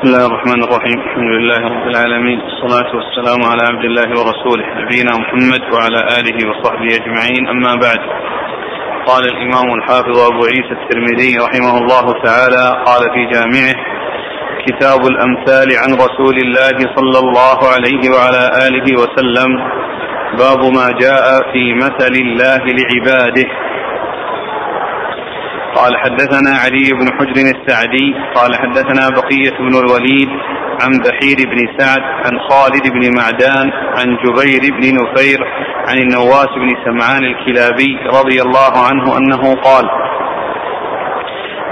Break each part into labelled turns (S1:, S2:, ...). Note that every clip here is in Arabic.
S1: بسم الله الرحمن الرحيم. الحمد لله رب العالمين. والصلاة والسلام على عبد الله ورسوله نبينا محمد وعلى آله وصحبه أجمعين. أما بعد قال الإمام الحافظ أبو عيسى الترمذي رحمه الله تعالى قال في جامعه كتاب الأمثال عن رسول الله صلى الله عليه وعلى آله وسلم باب ما جاء في مثل الله لعباده. قال حدثنا علي بن حجر السعدي قال حدثنا بقية بن الوليد عن بحير بن سعد عن خالد بن معدان عن جبير بن نفير عن النواس بن سمعان الكلابي رضي الله عنه أنه قال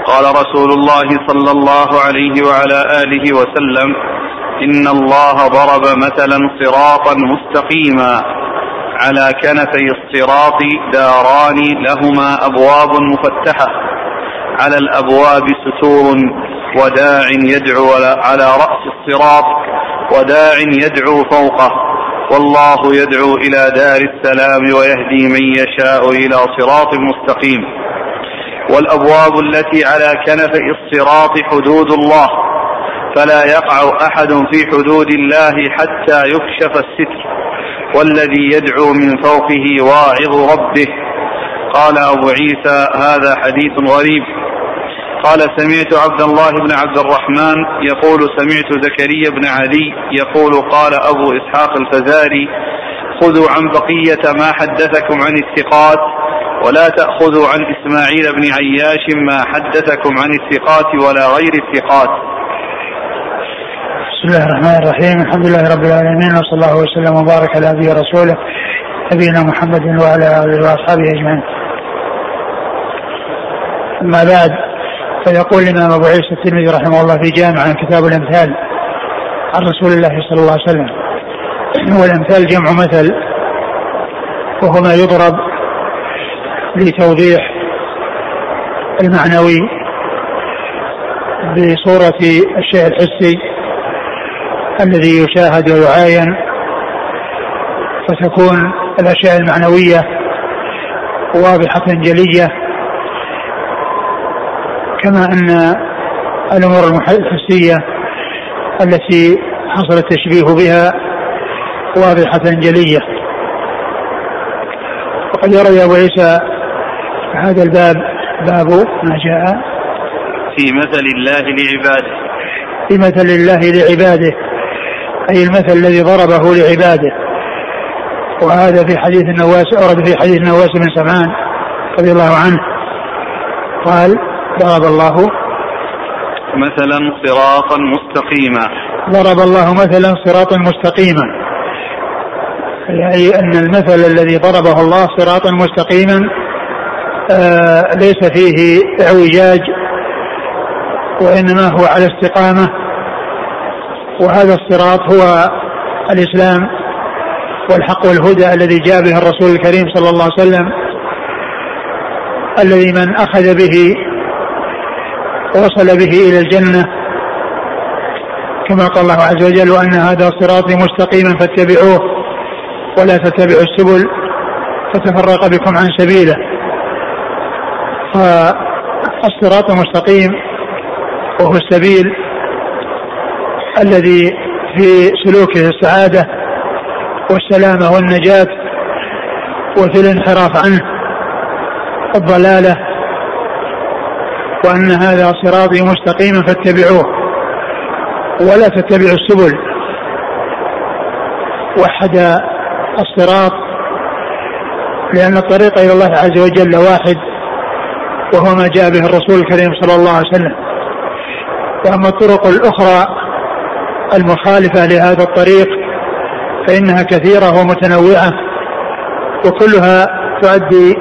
S1: قال رسول الله صلى الله عليه وعلى آله وسلم إن الله ضرب مثلا صراطا مستقيما. على كنفي الصراط داران لهما أبواب مفتحة. على الأبواب ستور وداع يدعو على رأس الصراط وداع يدعو فوقه. والله يدعو إلى دار السلام ويهدي من يشاء إلى صراط مستقيم. والأبواب التي على كنفي الصراط حدود الله. فلا يقع أحد في حدود الله حتى يكشف الستر والذي يدعو من فوقه واعظ ربه. قال أبو عيسى هذا حديث غريب. قال سمعت عبد الله بن عبد الرحمن يقول سمعت زكريا بن علي يقول قال أبو إسحاق الفزاري خذوا عن بقية ما حدثكم عن الثقات ولا تأخذوا عن إسماعيل بن عياش ما حدثكم عن الثقات ولا غير الثقات.
S2: بسم الله الرحمن الرحيم الحمد لله رب العالمين وصلى الله وسلم وبارك على نبينا ورسوله نبينا محمد وعلى آله وأصحابه أجمعين. أما بعد فيقول الإمام أبو عيسى الترمذي رحمه الله في جامع عن كتاب الأمثال عن رسول الله صلى الله عليه وسلم والأمثال جمع مثل وهو ما يضرب لتوضيح المعنوي بصورة الشيء الحسي الذي يشاهد ويعاين فتكون الأشياء المعنوية واضحة جلية كما أن الأمور الحسية التي حصل التشبيه بها واضحة جلية. وقد يروي أبو عيسى هذا الباب باب ما جاء
S1: في مثل الله لعباده.
S2: في مثل الله لعباده. أي المثل الذي ضربه لعباده. وهذا في حديث النواس أورد في حديث النواس بن سمعان رضي الله عنه. قال ضرب الله
S1: مثلا صراطا مستقيما.
S2: ضرب الله مثلا صراطا مستقيما. يعني أن المثل الذي ضربه الله صراطا مستقيما آه ليس فيه اعوجاج وإنما هو على استقامة. وهذا الصراط هو الإسلام والحق والهدى الذي جاء به الرسول الكريم صلى الله عليه وسلم الذي من أخذ به وصل به إلى الجنة. كما قال الله عز وجل وأن هذا صراطي مستقيما فاتبعوه ولا تتبعوا السبل فتفرق بكم عن سبيله. فالصراط المستقيم وهو السبيل الذي في سلوكه السعادة والسلامة والنجاة وفي الانحراف عنه الضلالة وأن هذا صراطي مستقيما فاتبعوه ولا تتبعوا السبل. وحد الصراط لأن الطريق إلى الله عز وجل واحد وهو ما جاء به الرسول الكريم صلى الله عليه وسلم. وأما الطرق الأخرى المخالفة لهذا الطريق فإنها كثيرة ومتنوعة وكلها تؤدي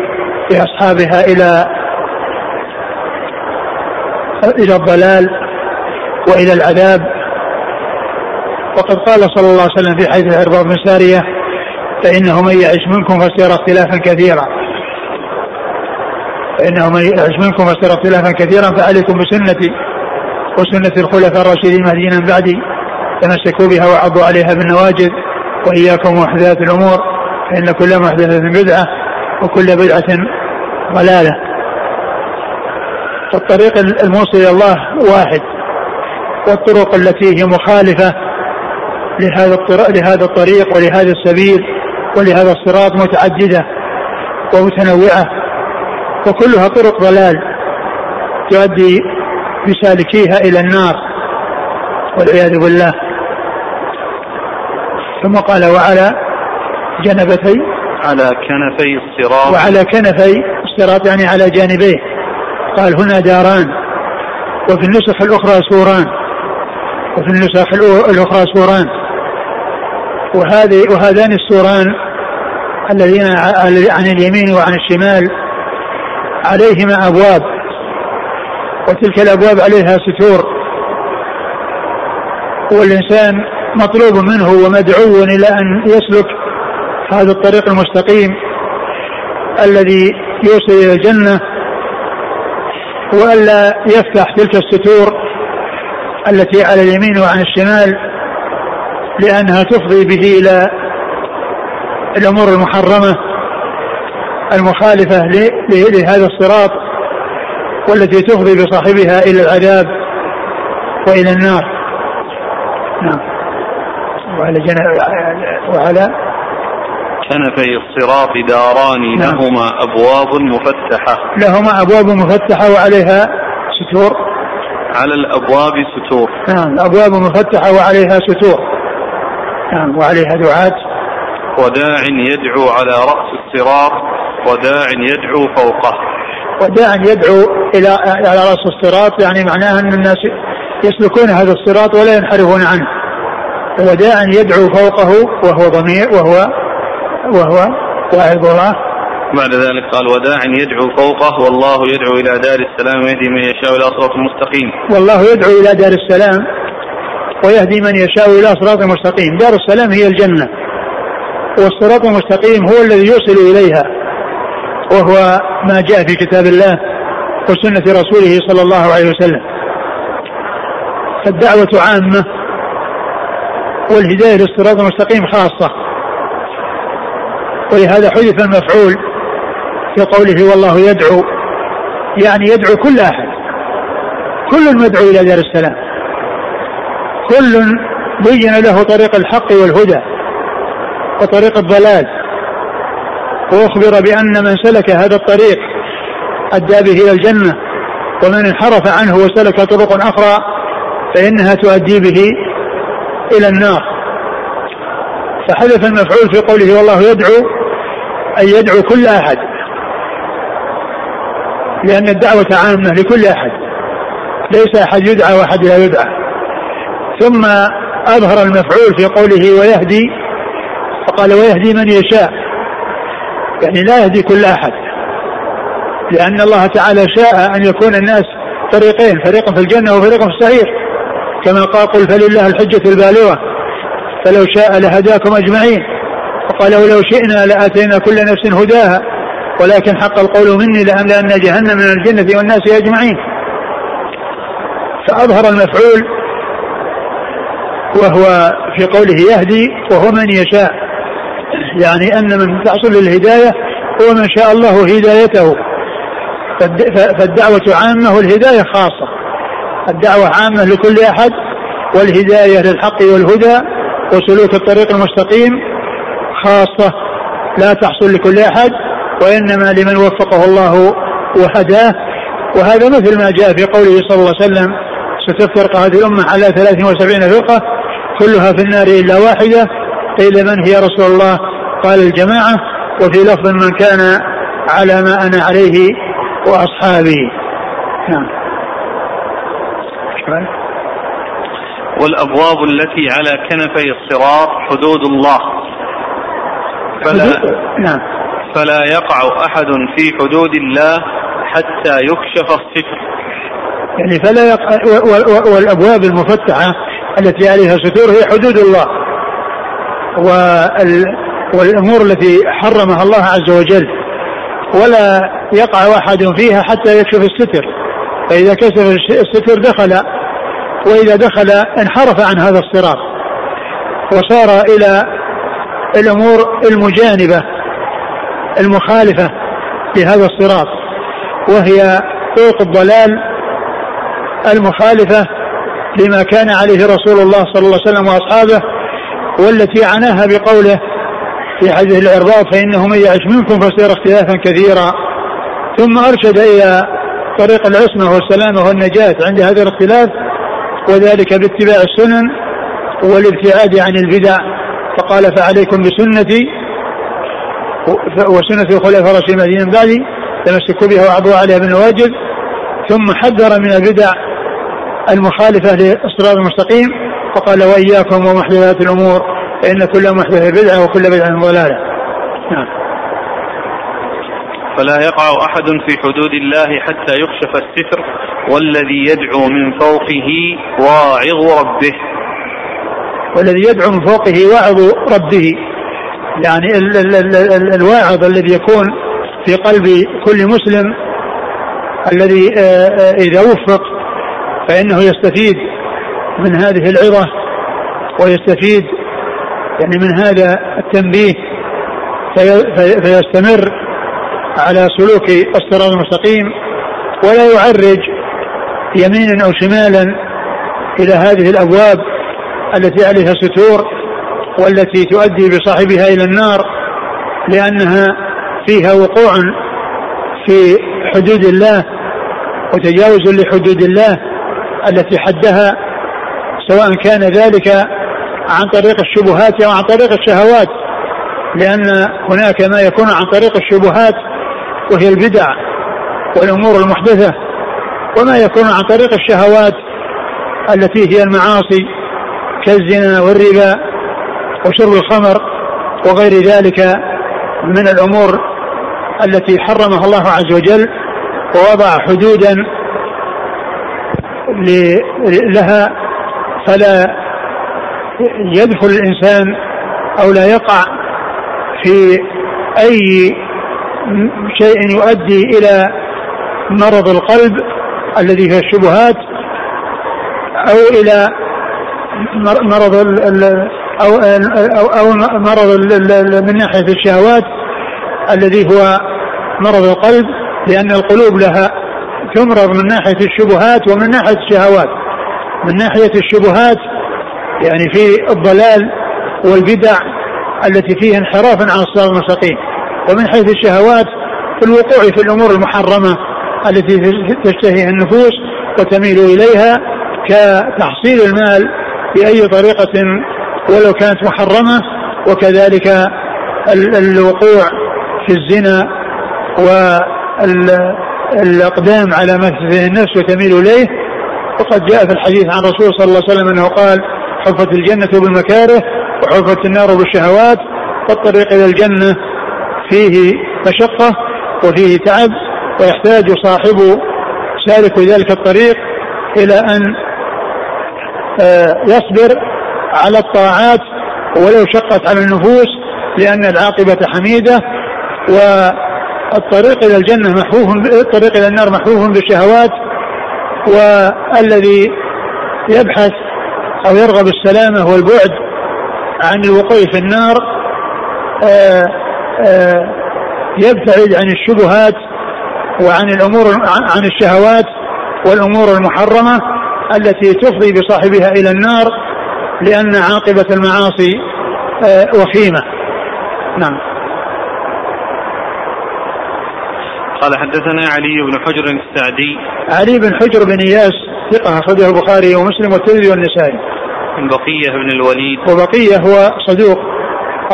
S2: بأصحابها إلى إلى الضلال وإلى العذاب. وقد قال صلى الله عليه وسلم في حديث العرباض بن سارية فإنه من يعش منكم فسيرى اختلافا كثيرا. فإنه من يعش منكم فسيرى اختلافا كثيرا فعليكم بسنتي وسنة الخلفاء الراشدين المهديين من بعدي. تمسكوا بها وعضوا عليها بالنواجذ وإياكم محدثات الأمور فإن كل محدثة بدعة وكل بدعة ضلالة. فالطريق الموصل إلى الله واحد والطرق التي هي مخالفة لهذا لهذا الطريق ولهذا السبيل ولهذا الصراط متعددة ومتنوعة وكلها طرق ضلال تؤدي بسالكيها إلى النار والعياذ بالله. ثم قال وعلى جنبتي
S1: على كنفي الصراط.
S2: وعلى كنفي الصراط يعني على جانبيه. قال هنا داران. وفي النسخ الأخرى سوران. وفي النسخ الأخرى سوران. وهذه وهذان السوران الذين عن اليمين وعن الشمال عليهما أبواب. وتلك الأبواب عليها ستور. والإنسان مطلوب منه ومدعو إلى أن يسلك هذا الطريق المستقيم الذي يوصل إلى الجنة وألا يفتح تلك الستور التي على اليمين وعن الشمال لأنها تفضي به إلى الأمور المحرمة المخالفة لهذا الصراط والتي تفضي بصاحبها إلى العذاب وإلى النار. نعم. وعلى جنب وعلى
S1: كنفي الصراط داران نعم. لهما أبواب مفتحة.
S2: لهما أبواب مفتحة وعليها ستور.
S1: على الأبواب ستور.
S2: نعم الأبواب مفتحة وعليها ستور. نعم وعليها دعاة.
S1: وداع يدعو على رأس الصراط وداع يدعو فوقه.
S2: وداع يدعو إلى على رأس الصراط يعني معناها أن الناس يسلكون هذا الصراط ولا ينحرفون عنه. وداع يدعو فوقه وهو ضمير وهو وهو واعظ الله
S1: بعد ذلك قال وداع يدعو فوقه والله يدعو إلى دار السلام ويهدي من يشاء إلى صراط مستقيم.
S2: والله يدعو إلى دار السلام ويهدي من يشاء إلى صراط مستقيم، دار السلام هي الجنة. والصراط المستقيم هو الذي يوصل إليها وهو ما جاء في كتاب الله وسنة رسوله صلى الله عليه وسلم. فالدعوة عامة والهداية للصراط المستقيم خاصة. ولهذا حذف المفعول في قوله والله يدعو يعني يدعو كل أحد. كل مدعو إلى دار السلام. كل بين له طريق الحق والهدى وطريق الضلال. وأخبر بأن من سلك هذا الطريق أدى به إلى الجنة ومن انحرف عنه وسلك طرق أخرى فإنها تؤدي به إلى النار. فحذف المفعول في قوله والله يدعو أن يدعو كل أحد. لأن الدعوة عامة لكل أحد. ليس أحد يدعى وأحد لا يدعى. ثم أظهر المفعول في قوله ويهدي فقال ويهدي من يشاء. يعني لا يهدي كل أحد. لأن الله تعالى شاء أن يكون الناس فريقين فريق في الجنة وفريق في السعير كما قال قل فلله الحجة البالغة فلو شاء لهداكم أجمعين وقال ولو شئنا لآتينا كل نفس هداها ولكن حق القول مني لأملأن جهنم من الجنة والناس أجمعين. فأظهر المفعول وهو في قوله يهدي وهو من يشاء. يعني أن من تحصل للهدايه هو من شاء الله هدايته. فالدعوة عامة والهداية خاصة. الدعوة عامة لكل أحد والهداية للحق والهدى وسلوك الطريق المستقيم خاصة لا تحصل لكل أحد وإنما لمن وفقه الله وهداه. وهذا مثل ما جاء في قوله صلى الله عليه وسلم ستفترق هذه الأمة على 73 فرقة كلها في النار إلا واحدة. قيل من هي رسول الله؟ قال الجماعة وفي لفظ من كان على ما أنا عليه وأصحابي. نعم.
S1: والأبواب التي على كنفي الصراط حدود الله. فلا نعم. فلا يقع أحد في حدود الله حتى يكشف الستر
S2: يعني فلا يقع والأبواب المفتحة التي عليها ستور هي حدود الله. والأمور التي حرمها الله عز وجل. ولا يقع أحد فيها حتى يكشف الستر. فإذا كشف الستر دخل وإذا دخل انحرف عن هذا الصراط وصار إلى الأمور المجانبة المخالفة لهذا الصراط وهي طرق الضلال المخالفة لما كان عليه رسول الله صلى الله عليه وسلم وأصحابه والتي عناها بقوله في حديث العرباط فإنه من يعش منكم فسيرى اختلافا كثيرا. ثم أرشد إلى طريق العصمة والسلامه والنجاه عند هذا الاختلاف وذلك باتباع السنن والابتعاد عن البدع. فقال فعليكم بسنتي وسنة الخلفاء الراشدين المهديين بعدي تمسكوا بها وعضوا عليها بالنواجذ ثم حذر من البدع المخالفة للصراط المستقيم فقال وإياكم ومحدثات الأمور فإن كل محدثة بدعة وكل بدعة ضلالة. نعم.
S1: فلا يقع أحد في حدود الله حتى يكشف الستر والذي يدعو من فوقه واعظ ربه.
S2: والذي يدعو من فوقه واعظ ربه. يعني ال ال ال ال الواعظ الذي يكون في قلب كل مسلم الذي آه، آه، إذا وفق فإنه يستفيد من هذه العظة ويستفيد يعني من هذا التنبيه فيستمر على سلوك الصراط المستقيم ولا يعرج يمينا أو شمالا إلى هذه الأبواب التي عليها ستور والتي تؤدي بصاحبها إلى النار لأنها فيها وقوع في حدود الله وتجاوز لحدود الله التي حدها سواء كان ذلك عن طريق الشبهات أو عن طريق الشهوات لأن هناك ما يكون عن طريق الشبهات وهي البدع والأمور المحدثة وما يكون عن طريق الشهوات التي هي المعاصي كالزنا والربا وشرب الخمر وغير ذلك من الأمور التي حرمها الله عز وجل ووضع حدودا لها فلا يدخل الإنسان أو لا يقع في أي شيء يؤدي إلى مرض القلب الذي هي الشبهات أو إلى مرض أو أو, أو مرض من ناحية الشهوات الذي هو مرض القلب لأن القلوب لها تمرض من ناحية الشبهات ومن ناحية الشهوات. من ناحية الشبهات يعني في الضلال والبدع التي فيها انحراف عن الصراط المستقيم. ومن حيث الشهوات في الوقوع في الأمور المحرمة التي تشتهيها النفوس وتميل إليها كتحصيل المال بأي طريقة ولو كانت محرمة وكذلك الوقوع في الزنا والأقدام على ما تشتهي النفس وتميل إليه. وقد جاء في الحديث عن الرسول صلى الله عليه وسلم أنه قال حفت الجنة بالمكاره وحفت النار بالشهوات والطريق إلى الجنة فيه مشقة وفيه تعب ويحتاج صاحب سالك ذلك الطريق إلى أن آه، يصبر على الطاعات ولو شقت على النفوس لأن العاقبة حميدة. والطريق إلى الجنة محفوف الطريق إلى النار محفوف بالشهوات. والذي يبحث أو يرغب السلامة والبعد عن الوقوع في النار آه، يبتعد عن الشبهات وعن الأمور عن الشهوات والأمور المحرمة التي تفضي بصاحبها إلى النار لأن عاقبة المعاصي آه، وخيمة. نعم.
S1: قال حدثنا علي بن حجر السعدي
S2: علي بن حجر بن إياس ثقة أخرجه البخاري ومسلم والترمذي والنسائي.
S1: عن بقية بن الوليد
S2: وبقية هو صدوق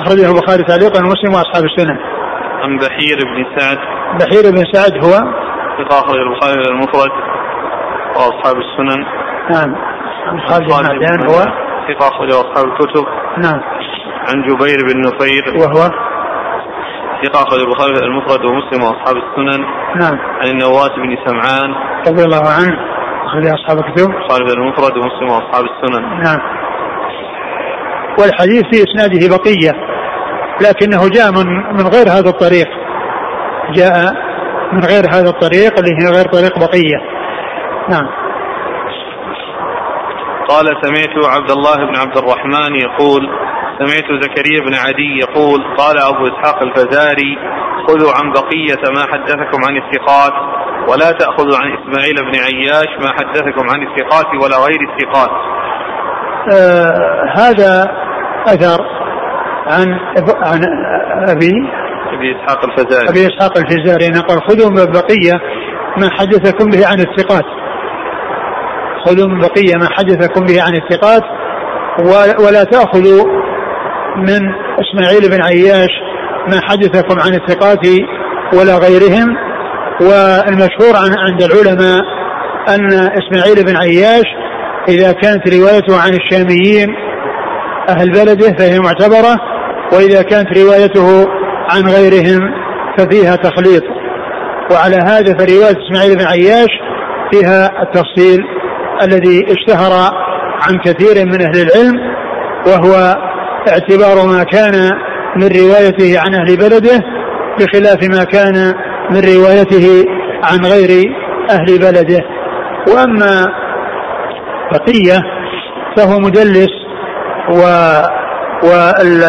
S2: أخرجه البخاري تعليقا ومسلم وأصحاب السنن.
S1: عن بحير بن سعد.
S2: بحير بن سعد هو؟
S1: ثقة أخرج البخاري المفرد. وأصحاب السنن.
S2: نعم. خالد بن معدان هو؟
S1: ثقة أخرج أصحاب الكتب.
S2: نعم.
S1: عن جبير بن نفير
S2: وهو؟
S1: ثقة أخرج البخاري المفرد ومسلم وأصحاب السنن.
S2: نعم.
S1: عن النواس بن سمعان.
S2: رضي الله عنه. أخرج أصحاب الكتب.
S1: خالد المفرد ومسلم وأصحاب السنن.
S2: نعم. والحديث في إسناده بقية. لكنه جاء من من غير هذا الطريق. جاء من غير هذا الطريق اللي هي غير طريق بقية. نعم.
S1: قال سمعت عبد الله بن عبد الرحمن يقول سمعت زكريا بن عدي يقول قال أبو إسحاق الفزاري خذوا عن بقية ما حدثكم عن الثقات ولا تأخذوا عن إسماعيل بن عياش ما حدثكم عن الثقات ولا غير الثقات.
S2: آه هذا أثر عن عن أبي
S1: أبي إسحاق الفزاري.
S2: أبي إسحاق الفزاري. نقل خذوا من بقية ما حدثكم به عن الثقات. خذوا من بقية ما حدثكم به عن الثقات ولا تأخذوا من إسماعيل بن عياش ما حدثكم عن الثقات ولا غيرهم. والمشهور عن عند العلماء أن إسماعيل بن عياش إذا كانت روايته عن الشاميين أهل بلده فهي معتبرة وإذا كانت روايته عن غيرهم ففيها تخليط. وعلى هذا فرواية إسماعيل بن عياش فيها التفصيل الذي اشتهر عن كثير من أهل العلم وهو اعتبار ما كان من روايته عن أهل بلده بخلاف ما كان من روايته عن غير أهل بلده. وأما بقية فهو مدلس و وال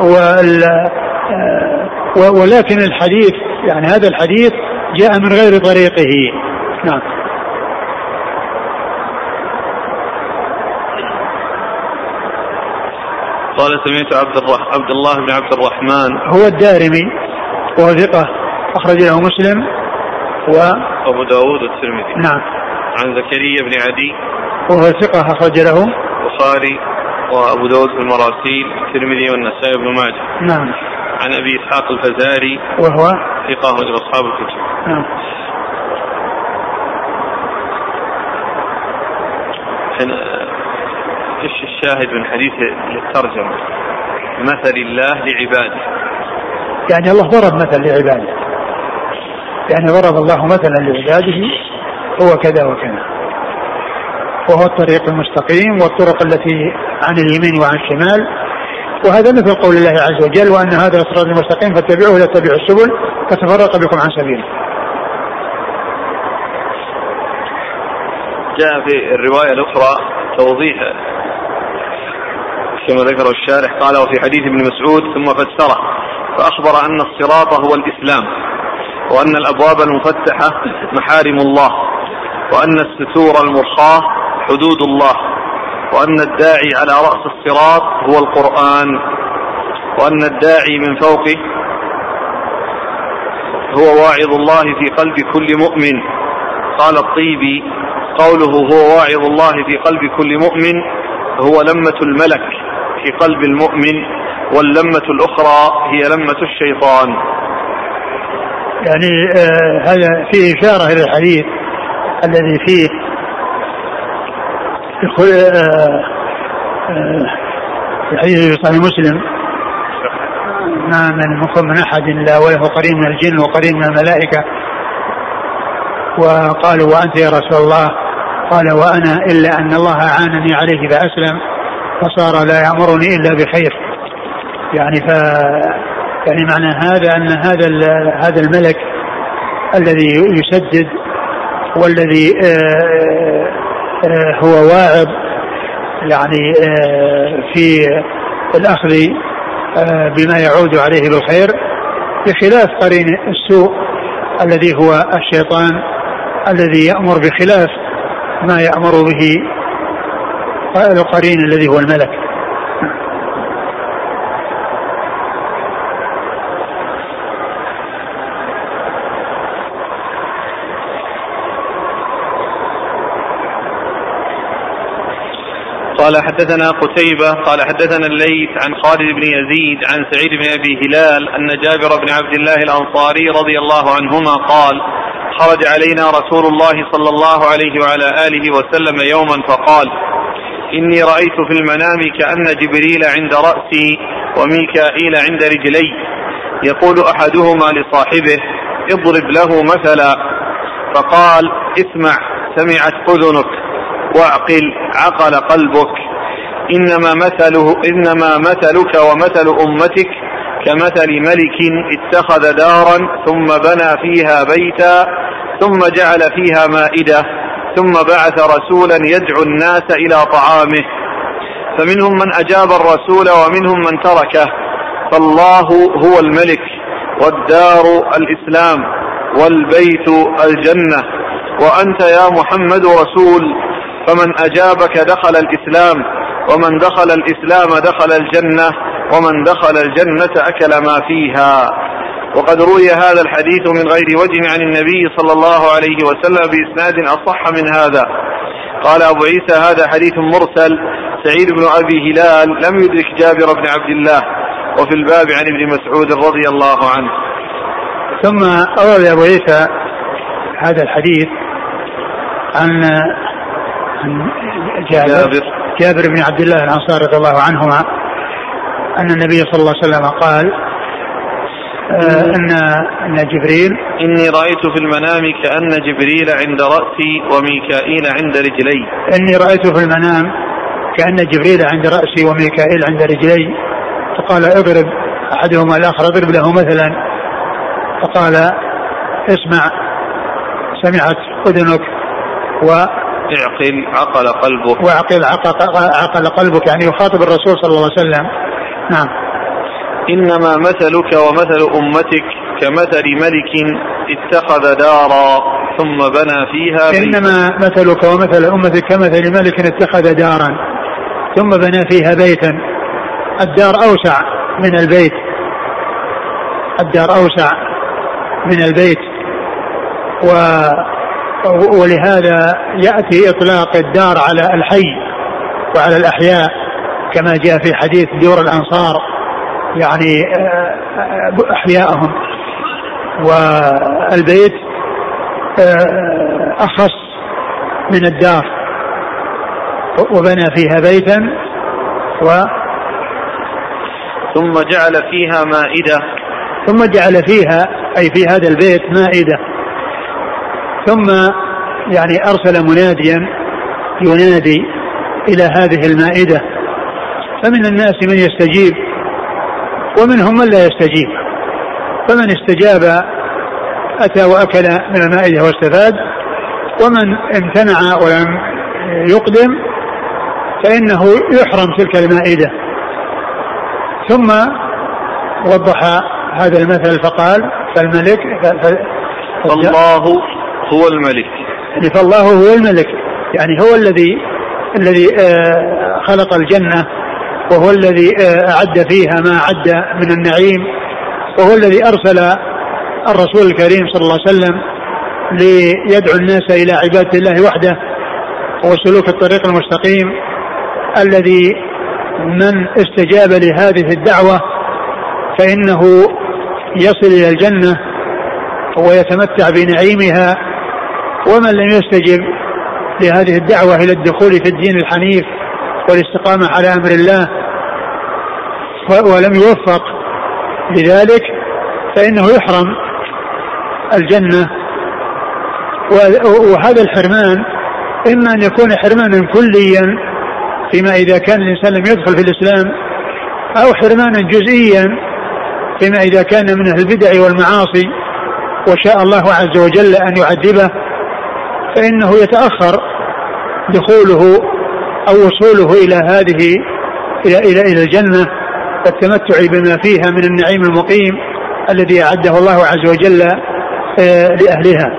S2: وال ولكن الحديث يعني هذا الحديث جاء من غير طريقه. نعم.
S1: قال سمعت عبد الرح... عبد الله بن عبد الرحمن.
S2: هو الدارمي وهو ثقة أخرج له مسلم و
S1: أبو داود والترمذي.
S2: نعم.
S1: عن زكريا بن عدي.
S2: وهو ثقة أخرج له
S1: البخاري. وأبو داود في المراسيل الترمذي والنسائي بن ماجه.
S2: نعم.
S1: عن أبي إسحاق الفزاري.
S2: وهو؟
S1: ثقة أخرج أصحاب الكتب.
S2: نعم.
S1: إيش الشاهد من حديث الترجمة؟ مثل الله لعباده.
S2: يعني الله ضرب مثل لعباده. يعني ضرب الله مثلا لعباده هو كذا وكذا. وهو الطريق المستقيم والطرق التي عن اليمين وعن الشمال وهذا مثل قول الله عز وجل وأن هذا الصراط المستقيم فاتبعوه ولا تتبعوا السبل فتفرق بكم عن سبيله.
S1: جاء في الرواية الأخرى توضيح كما ذكر الشارح قال وفي حديث ابن مسعود ثم فسره فأخبر أن الصراط هو الإسلام وأن الأبواب المفتحة محارم الله وأن الستور المرخاة حدود الله وأن الداعي على رأس الصراط هو القرآن وأن الداعي من فوقه هو واعظ الله في قلب كل مؤمن. قال الطيبي قوله هو واعظ الله في قلب كل مؤمن هو لمة الملك في قلب المؤمن واللمة الأخرى هي لمة الشيطان.
S2: يعني آه هذا فيه إشارة إلى الحديث الذي فيه يقول آه، آه، في حديث صحيح مسلم؟ ما من منكم من أحد إلا وله قرين من الجن وقرين من الملائكة. وقالوا وأنت يا رسول الله؟ قال وأنا إلا أن الله اعانني عليه فأسلم فصار لا يأمرني إلا بخير. يعني ف يعني معنى هذا أن هذا هذا الملك الذي يسدد والذي آه آه، هو واعظ يعني آه، في الأخذ آه، بما يعود عليه بالخير بخلاف قرين السوء الذي هو الشيطان الذي يأمر بخلاف ما يأمر به القرين الذي هو الملك.
S1: قال حدثنا قتيبة قال حدثنا الليث عن خالد بن يزيد عن سعيد بن أبي هلال أن جابر بن عبد الله الأنصاري رضي الله عنهما قال خرج علينا رسول الله صلى الله عليه وعلى آله وسلم يوما فقال إني رأيت في المنام كأن جبريل عند رأسي وميكائيل عند رجلي. يقول أحدهما لصاحبه اضرب له مثلا. فقال اسمع سمعت أذنك. واعقل عقل قلبك. إنما مثله إنما مثلك ومثل أمتك كمثل ملك اتخذ دارا ثم بنى فيها بيتا ثم جعل فيها مائدة ثم بعث رسولا يدعو الناس إلى طعامه. فمنهم من أجاب الرسول ومنهم من تركه. فالله هو الملك والدار الإسلام والبيت الجنة. وأنت يا محمد رسول فمن أجابك دخل الإسلام ومن دخل الإسلام دخل الجنة ومن دخل الجنة أكل ما فيها. وقد روي هذا الحديث من غير وجه عن النبي صلى الله عليه وسلم بإسناد أصح من هذا. قال أبو عيسى هذا حديث مرسل. سعيد بن أبي هلال لم يدرك جابر بن عبد الله. وفي الباب عن ابن مسعود رضي الله عنه.
S2: ثم أورد أبو عيسى هذا الحديث عن عن جابر, جابر, بن عبد الله الأنصاري رضي الله عنهما أن النبي صلى الله عليه وسلم قال آه، أن أن جبريل
S1: إني رأيت في المنام كأن جبريل عند رأسي وميكائيل عند رجلي.
S2: إني رأيت في المنام كأن جبريل عند رأسي وميكائيل عند رجلي. فقال اضرب أحدهما الآخر اضرب له مثلا. فقال اسمع سمعت أذنك و
S1: اعقل عقل قلبك.
S2: واعقل عقل قلبك يعني يخاطب الرسول صلى الله عليه وسلم. نعم.
S1: إنما مثلك ومثل أمتك كمثل ملك اتخذ دارا ثم بنى فيها
S2: بيتا. إنما مثلك ومثل أمتك كمثل ملك اتخذ دارا ثم بنى فيها بيتا. الدار أوسع من البيت. الدار أوسع من البيت. و ولهذا يأتي إطلاق الدار على الحي وعلى الأحياء كما جاء في حديث دور الأنصار يعني أحياءهم. والبيت أخص من الدار وبنى فيها بيتا و
S1: ثم جعل فيها مائدة.
S2: ثم جعل فيها أي في هذا البيت مائدة. ثم يعني أرسل مناديا ينادي إلى هذه المائدة. فمن الناس من يستجيب ومنهم من لا يستجيب. فمن استجاب أتى وأكل من المائدة واستفاد ومن امتنع ولم يقدم فإنه يحرم تلك المائدة. ثم وضح هذا المثل فقال فالملك
S1: فالله هو الملك.
S2: يعني فالله هو الملك. يعني هو الذي الذي آه، خلق الجنة وهو الذي آه، أعد فيها ما أعد من النعيم وهو الذي أرسل الرسول الكريم صلى الله عليه وسلم ليدعو الناس إلى عبادة الله وحده وسلوك الطريق المستقيم الذي من استجاب لهذه الدعوة فإنه يصل إلى الجنة ويتمتع بنعيمها ومن لم يستجب لهذه الدعوة إلى الدخول في الدين الحنيف والاستقامة على أمر الله ولم يوفق لذلك فإنه يحرم الجنة. وهذا الحرمان إما أن يكون حرمانا كليا فيما إذا كان الإنسان لم يدخل في الإسلام أو حرمانا جزئيا فيما إذا كان من البدع والمعاصي. وشاء الله عز وجل أن يعذبه. فإنه يتأخر دخوله أو وصوله إلى هذه إلى إلى إلى الجنة والتمتع بما فيها من النعيم المقيم الذي أعده الله عز وجل آه، لأهلها.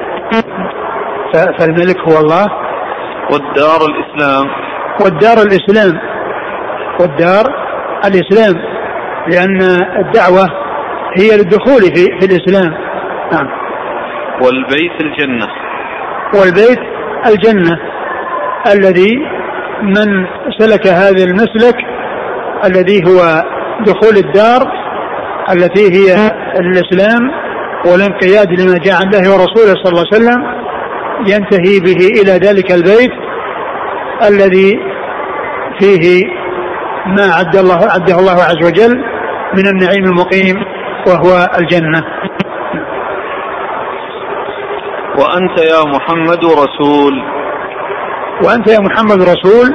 S2: فالملك هو الله.
S1: والدار الإسلام.
S2: والدار الإسلام. والدار الإسلام لأن الدعوة هي للدخول في, في الإسلام. نعم.
S1: والبيت الجنة.
S2: والبيت الجنة. الذي من سلك هذا المسلك الذي هو دخول الدار التي هي الإسلام والانقياد لما جاء عن الله ورسوله صلى الله عليه وسلم ينتهي به إلى ذلك البيت الذي فيه ما عد الله عده الله عز وجل من النعيم المقيم وهو الجنة.
S1: وأنت يا محمد رسول.
S2: وأنت يا محمد رسول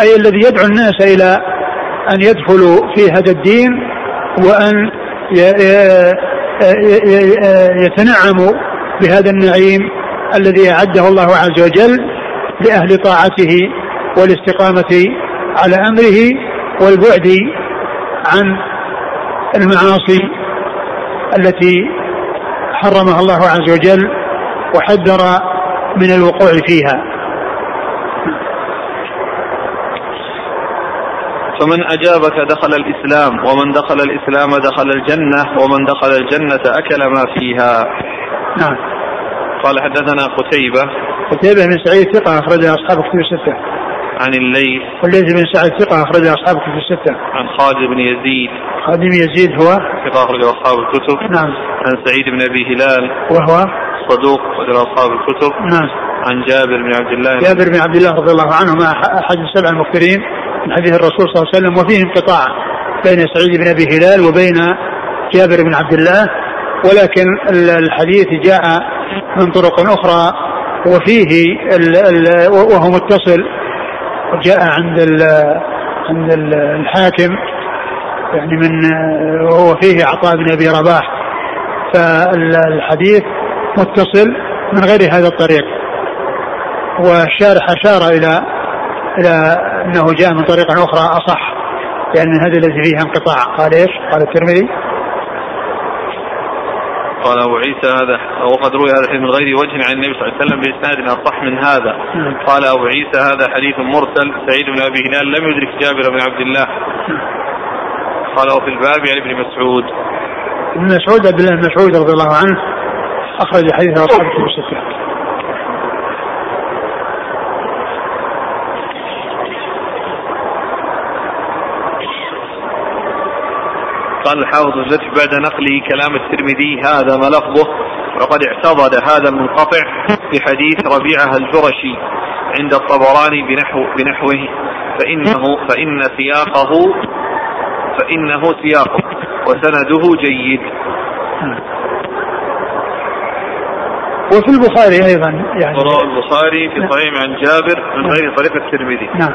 S2: أي الذي يدعو الناس إلى أن يدخلوا في هذا الدين وأن يتنعموا بهذا النعيم الذي أعده الله عز وجل لأهل طاعته والاستقامة على أمره والبعد عن المعاصي التي حرمها الله عز وجل وحذر من الوقوع فيها.
S1: فمن أجابك دخل الإسلام ومن دخل الإسلام دخل الجنة ومن دخل الجنة أكل ما فيها.
S2: نعم.
S1: قال حدثنا قتيبة.
S2: قتيبة بن سعيد ثقة أخرجها أصحاب كتب الستة.
S1: عن الليث.
S2: والليث بن سعيد ثقة أخرجها أصحاب كتب الستة.
S1: عن خالد بن يزيد.
S2: خالد بن يزيد هو؟
S1: ثقة أخرجه أصحاب الكتب.
S2: نعم.
S1: عن سعيد بن أبي هلال.
S2: وهو؟
S1: صدوق أخرجه أصحاب الكتب.
S2: نعم.
S1: عن جابر بن عبد الله
S2: جابر بن عبد الله رضي الله عنهما أحد السبع المكثرين من حديث الرسول صلى الله عليه وسلم وفيه انقطاع بين سعيد بن أبي هلال وبين جابر بن عبد الله ولكن الحديث جاء من طرق أخرى وفيه ال ال وهو متصل جاء عند ال عند الحاكم يعني من وهو فيه عطاء بن أبي رباح. فالحديث متصل من غير هذا الطريق. والشارح أشار إلى إلى أنه جاء من طريق أخرى أصح لأن هذا الذي فيه انقطاع. قال إيش؟ قال الترمذي.
S1: قال أبو عيسى هذا وقد روي هذا الحديث من غير وجه عن النبي صلى الله عليه وسلم بإسناد أصح من هذا.
S2: نعم.
S1: قال أبو عيسى هذا حديث مرسل سعيد بن أبي هلال لم يدرك جابر بن عبد الله. قال وفي الباب عن ابن مسعود.
S2: ابن مسعود عبد الله بن مسعود رضي الله عنه. أخرج حديث اصحاب الكتب الستة.
S1: قال الحافظ الفتح بعد نقل كلام الترمذي هذا ما لفظه وقد اعتضد هذا المنقطع في حديث ربيعة الجرشي عند الطبراني بنحو بنحوه فإنه فإن سياقه فإنه سياقه وسنده جيد.
S2: وفي البخاري أيضا يعني.
S1: البخاري في صحيح عن جابر من غير طريق الترمذي.
S2: نعم.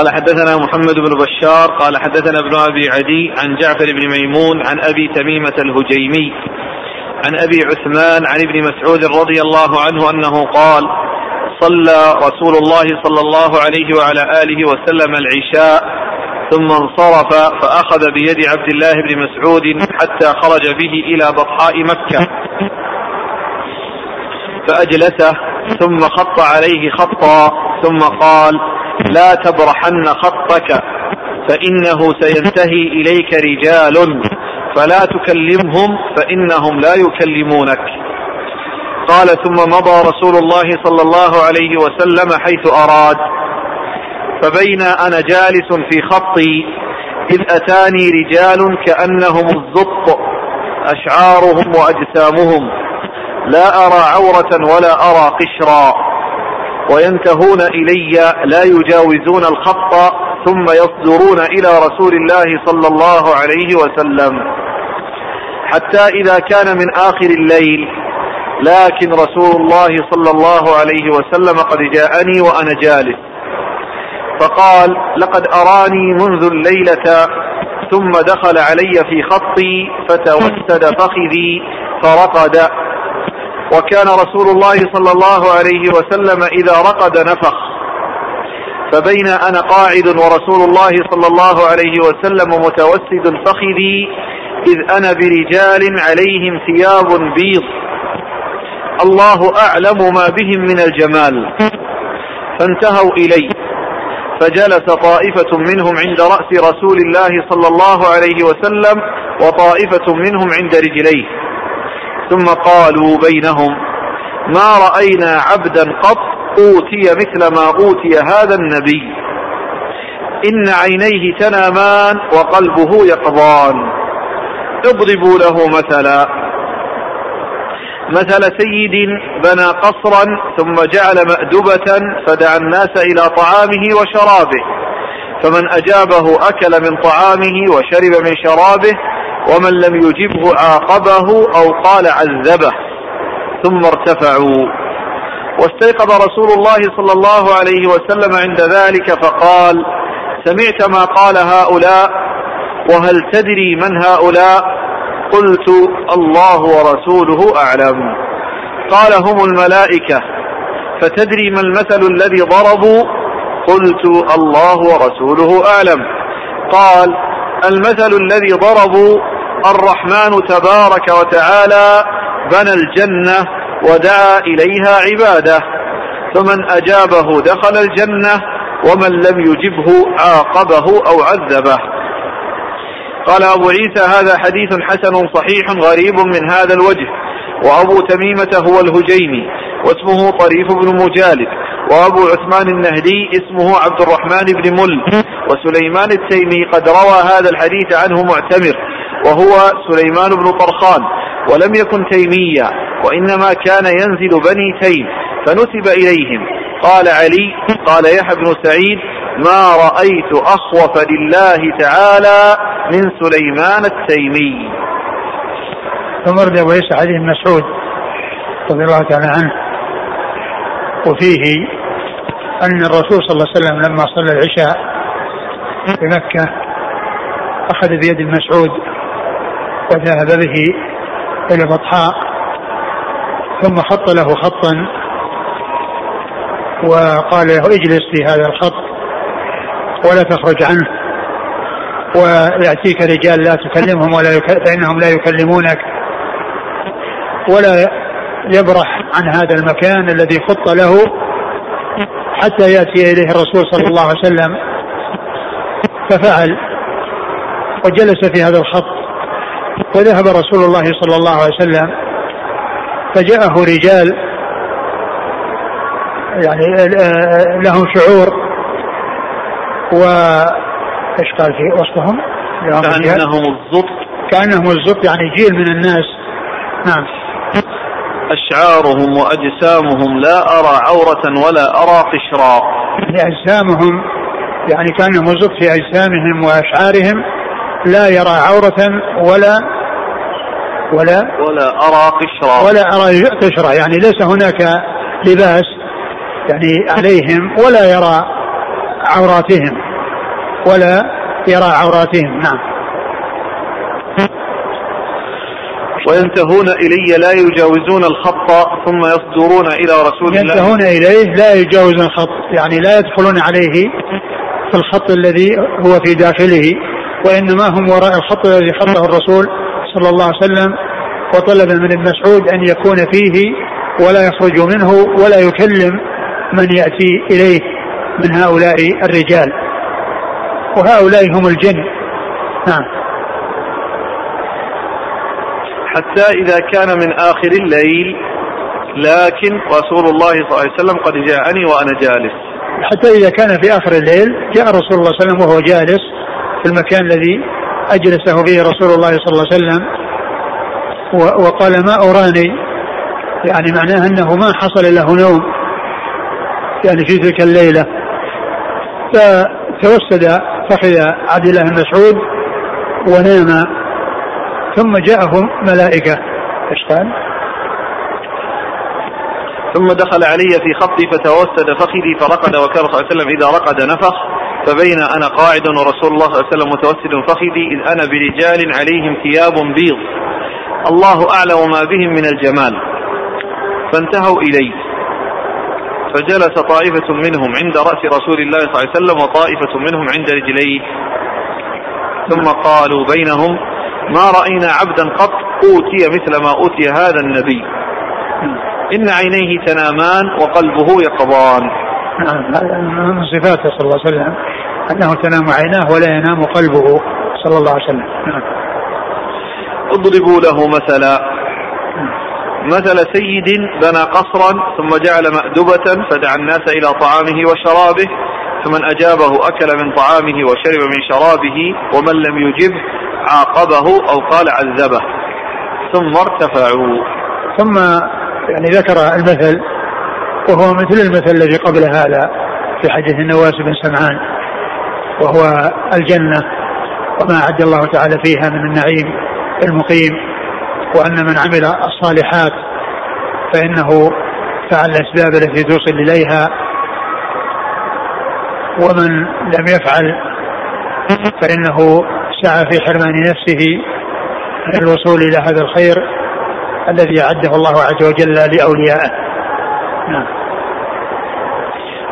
S1: قال حدثنا محمد بن بشار قال حدثنا ابن أبي عدي عن جعفر بن ميمون عن أبي تميمة الهجيمي عن أبي عثمان عن ابن مسعود رضي الله عنه أنه قال صلى رسول الله صلى الله عليه وعلى آله وسلم العشاء ثم انصرف فأخذ بيد عبد الله بن مسعود حتى خرج به إلى بطحاء مكة. فأجلسه ثم خط عليه خطا ثم قال لا تبرحن خطك فإنه سينتهي إليك رجال. فلا تكلمهم فإنهم لا يكلمونك. قال ثم مضى رسول الله صلى الله عليه وسلم حيث أراد. فبين أنا جالس في خطي إذ أتاني رجال كأنهم الزط أشعارهم وأجسامهم. لا أرى عورة ولا أرى قشرا. وينتهون إلي لا يجاوزون الخط ثم يصدرون إلى رسول الله صلى الله عليه وسلم. حتى إذا كان من آخر الليل لكن رسول الله صلى الله عليه وسلم قد جاءني وأنا جالس. فقال لقد أراني منذ الليلة ثم دخل علي في خطي فتوسد فخذي فرقد وكان رسول الله صلى الله عليه وسلم إذا رقد نفخ. فبين أنا قاعد ورسول الله صلى الله عليه وسلم متوسد فخذي إذ أنا برجال عليهم ثياب بيض. الله أعلم ما بهم من الجمال. فانتهوا إلي. فجلس طائفة منهم عند رأس رسول الله صلى الله عليه وسلم وطائفة منهم عند رجليه. ثم قالوا بينهم ما رأينا عبدا قط أوتي مثل ما أوتي هذا النبي. إن عينيه تنامان وقلبه يقظان. اضربوا له مثلا. مثل سيد بنى قصرا ثم جعل مأدبة فدعا الناس إلى طعامه وشرابه. فمن أجابه أكل من طعامه وشرب من شرابه ومن لم يجبه عاقبه أو قال عذبه ثم ارتفعوا. واستيقظ رسول الله صلى الله عليه وسلم عند ذلك فقال سمعت ما قال هؤلاء وهل تدري من هؤلاء؟ قلت الله ورسوله أعلم. قال هم الملائكة. فتدري ما المثل الذي ضربوا؟ قلت الله ورسوله أعلم. قال المثل الذي ضربوا الرحمن تبارك وتعالى بنى الجنة ودعا إليها عباده. فمن أجابه دخل الجنة ومن لم يجبه عاقبه أو عذبه. قال أبو عيسى هذا حديث حسن صحيح غريب من هذا الوجه. وأبو تميمة هو الهجيمي واسمه طريف بن مجالد وأبو عثمان النهدي اسمه عبد الرحمن بن مل. وسليمان التيمي قد روى هذا الحديث عنه معتمر وهو سليمان بن طرخان ولم يكن تيميا وإنما كان ينزل بني تيم فنسب إليهم. قال علي قال يحيى بن سعيد ما رأيت أخوف لله تعالى من سليمان التيمي.
S2: ثم رد أبو عيسى حديث مسعود رضي الله تعالى عنه. وفيه أن الرسول صلى الله عليه وسلم لما صلى العشاء في مكة أخذ بيد مسعود وذهب به إلى بطحاء ثم خط له خطا وقال له اجلس في هذا الخط ولا تخرج عنه ويأتيك رجال لا تكلمهم ولا يك... فإنهم لا يكلمونك ولا يبرح عن هذا المكان الذي خط له حتى يأتي إليه الرسول صلى الله عليه وسلم ففعل وجلس في هذا الخط وذهب رسول الله صلى الله عليه وسلم فجاءه رجال يعني لهم شعور و إيش قال في وصفهم؟
S1: كأنهم الزبط.
S2: كأنهم الزبط يعني جيل من الناس. نعم.
S1: أشعارهم وأجسامهم لا أرى عورة ولا أرى قشرا.
S2: يعني أجسامهم يعني كأنهم الزبط في أجسامهم وأشعارهم لا يرى عورة ولا ولا
S1: ولا أرى قشرا.
S2: ولا أرى قشرا. يعني ليس هناك لباس يعني عليهم ولا يرى عوراتهم ولا يرى عوراتهم. نعم.
S1: وينتهون إلي لا يجاوزون الخط ثم يصدرون إلى رسول الله.
S2: ينتهون إليه لا يجاوزون الخط يعني لا يدخلون عليه في الخط الذي هو في داخله وإنما هم وراء الخط الذي خطه الرسول صلى الله عليه وسلم. وطلب من ابن مسعود أن يكون فيه ولا يخرج منه ولا يكلم من يأتي إليه من هؤلاء الرجال. وهؤلاء هم الجن. نعم.
S1: حتى إذا كان من آخر الليل لكن رسول الله صلى الله عليه وسلم قد جاءني وأنا جالس.
S2: حتى إذا كان في آخر الليل جاء رسول الله صلى الله عليه وسلم وهو جالس في المكان الذي أجلسه فيه رسول الله صلى الله عليه وسلم. وقال ما أراني؟ يعني معناه أنه ما حصل له نوم يعني في تلك الليلة. فتوسد فخذ عبد الله بن مسعود ونام ثم جاءهم ملائكة. إيش قال؟
S1: ثم دخل علي في خطي فتوسد فخذي فرقد وكان صلى الله عليه وسلم إذا رقد نفخ فبين أنا قاعد ورسول الله صلى الله عليه وسلم متوسد فخذي إذ أنا برجال عليهم ثياب بيض. الله أعلم ما بهم من الجمال. فانتهوا إلي. فجلس طائفة منهم عند رأس رسول الله صلى الله عليه وسلم وطائفة منهم عند رجليه. ثم قالوا بينهم ما رأينا عبدا قط أوتي مثل ما أوتي هذا النبي. إن عينيه تنامان وقلبه يقظان.
S2: نعم من صفاته صلى الله عليه وسلم. أنه تنام عيناه ولا ينام قلبه صلى الله عليه وسلم. نعم.
S1: اضربوا له مثلا. مثل سيد بنى قصرا ثم جعل مأدبة فدعا الناس إلى طعامه وشرابه فمن أجابه أكل من طعامه وشرب من شرابه ومن لم يجبه عاقبه أو قال عذبه. ثم ارتفعوا.
S2: ثم يعني ذكر المثل وهو مثل المثل الذي قبل هذا في حديث النواس بن سمعان وهو الجنة وما أعد الله تعالى فيها من النعيم المقيم وأن من عمل الصالحات فإنه فعل الأسباب التي توصل إليها ومن لم يفعل فإنه سعى في حرمان نفسه الوصول إلى هذا الخير الذي أعده الله عز وجل لأوليائه. نعم.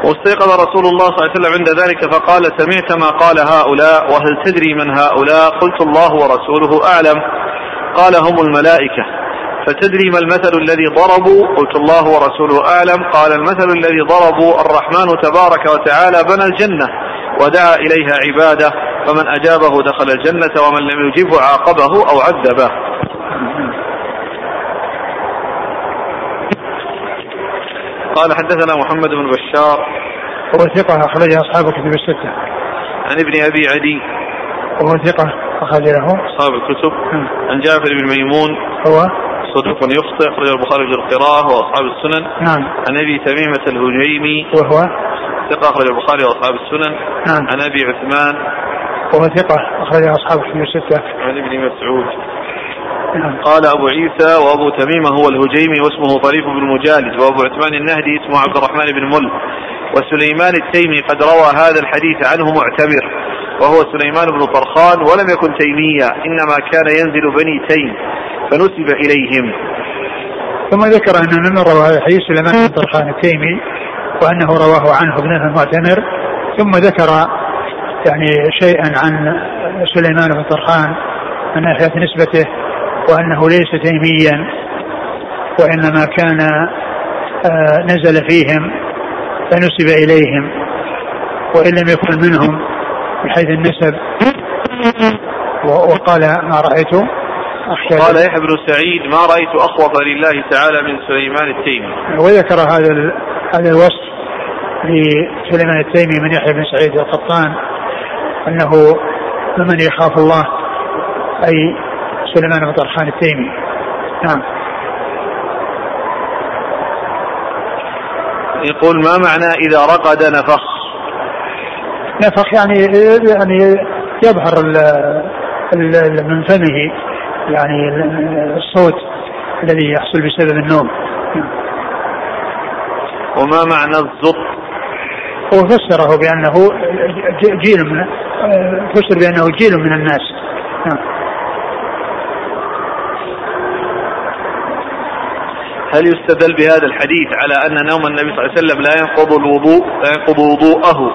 S1: واستيقظ رسول الله صلى الله عليه وسلم عند ذلك فقال سمعت ما قال هؤلاء وهل تدري من هؤلاء؟ قلت الله ورسوله أعلم. قال هم الملائكة. فتدري ما المثل الذي ضربوا؟ قلت الله ورسوله أعلم. قال المثل الذي ضربوا الرحمن تبارك وتعالى بنى الجنة. ودعا إليها عباده فمن أجابه دخل الجنة ومن لم يجبه عاقبه أو عذبه. قال حدثنا محمد بن بشار.
S2: هو ثقة أخرج أصحاب الكتب الستة.
S1: عن ابن أبي عدي.
S2: وهو ثقة أخرج له.
S1: أصحاب الكتب. عن جعفر بن ميمون.
S2: هو؟
S1: صدوق يخطئ أخرج البخاري في القراءة وأصحاب السنن.
S2: نعم.
S1: عن أبي تميمة الهجيمي.
S2: وهو؟
S1: ثقة أخرج البخاري وأصحاب السنن.
S2: نعم.
S1: عن أبي عثمان.
S2: وهو ثقة أخرج أصحاب الكتب الستة.
S1: عن ابن مسعود.
S2: نعم.
S1: قال أبو عيسى وأبو تميمة هو الهجيمي واسمه طريف بن مجالد وأبو عثمان النهدي اسمه عبد الرحمن بن مل. وسليمان التيمي قد روى هذا الحديث عنه معتمر وهو سليمان بن طرخان ولم يكن تيميا إنما كان ينزل بني تيم فنسب إليهم.
S2: ثم ذكر أن من روى هذا الحديث سليمان بن طرخان التيمي وأنه رواه عنه ابنه المعتمر ثم ذكر يعني شيئا عن سليمان بن طرخان من ناحية نسبته وأنه ليس تيميا وإنما كان آه، نزل فيهم فنسب إليهم وإن لم يكن منهم من حيث النسب وقال ما رأيت أخشى
S1: قال يحيى بن سعيد ما رأيت أخوف لله تعالى من سليمان التيمي.
S2: وذكر هذا هذا الوصف لسليمان التيمي من يحيى بن سعيد القطان أنه ممن يخاف الله أي سليمان بن طرخان التيمي. نعم.
S1: يقول ما معنى إذا رقد نفخ؟
S2: نفخ يعني يعني يظهر من فمه. يعني الصوت الذي يحصل بسبب النوم.
S1: وما معنى الزط
S2: هو فسره بأنه ج- جيل من فسر بأنه جيل من الناس. نعم.
S1: هل يستدل بهذا الحديث على أن نوم النبي صلى الله عليه وسلم لا ينقض الوضوء لا ينقض وضوءه؟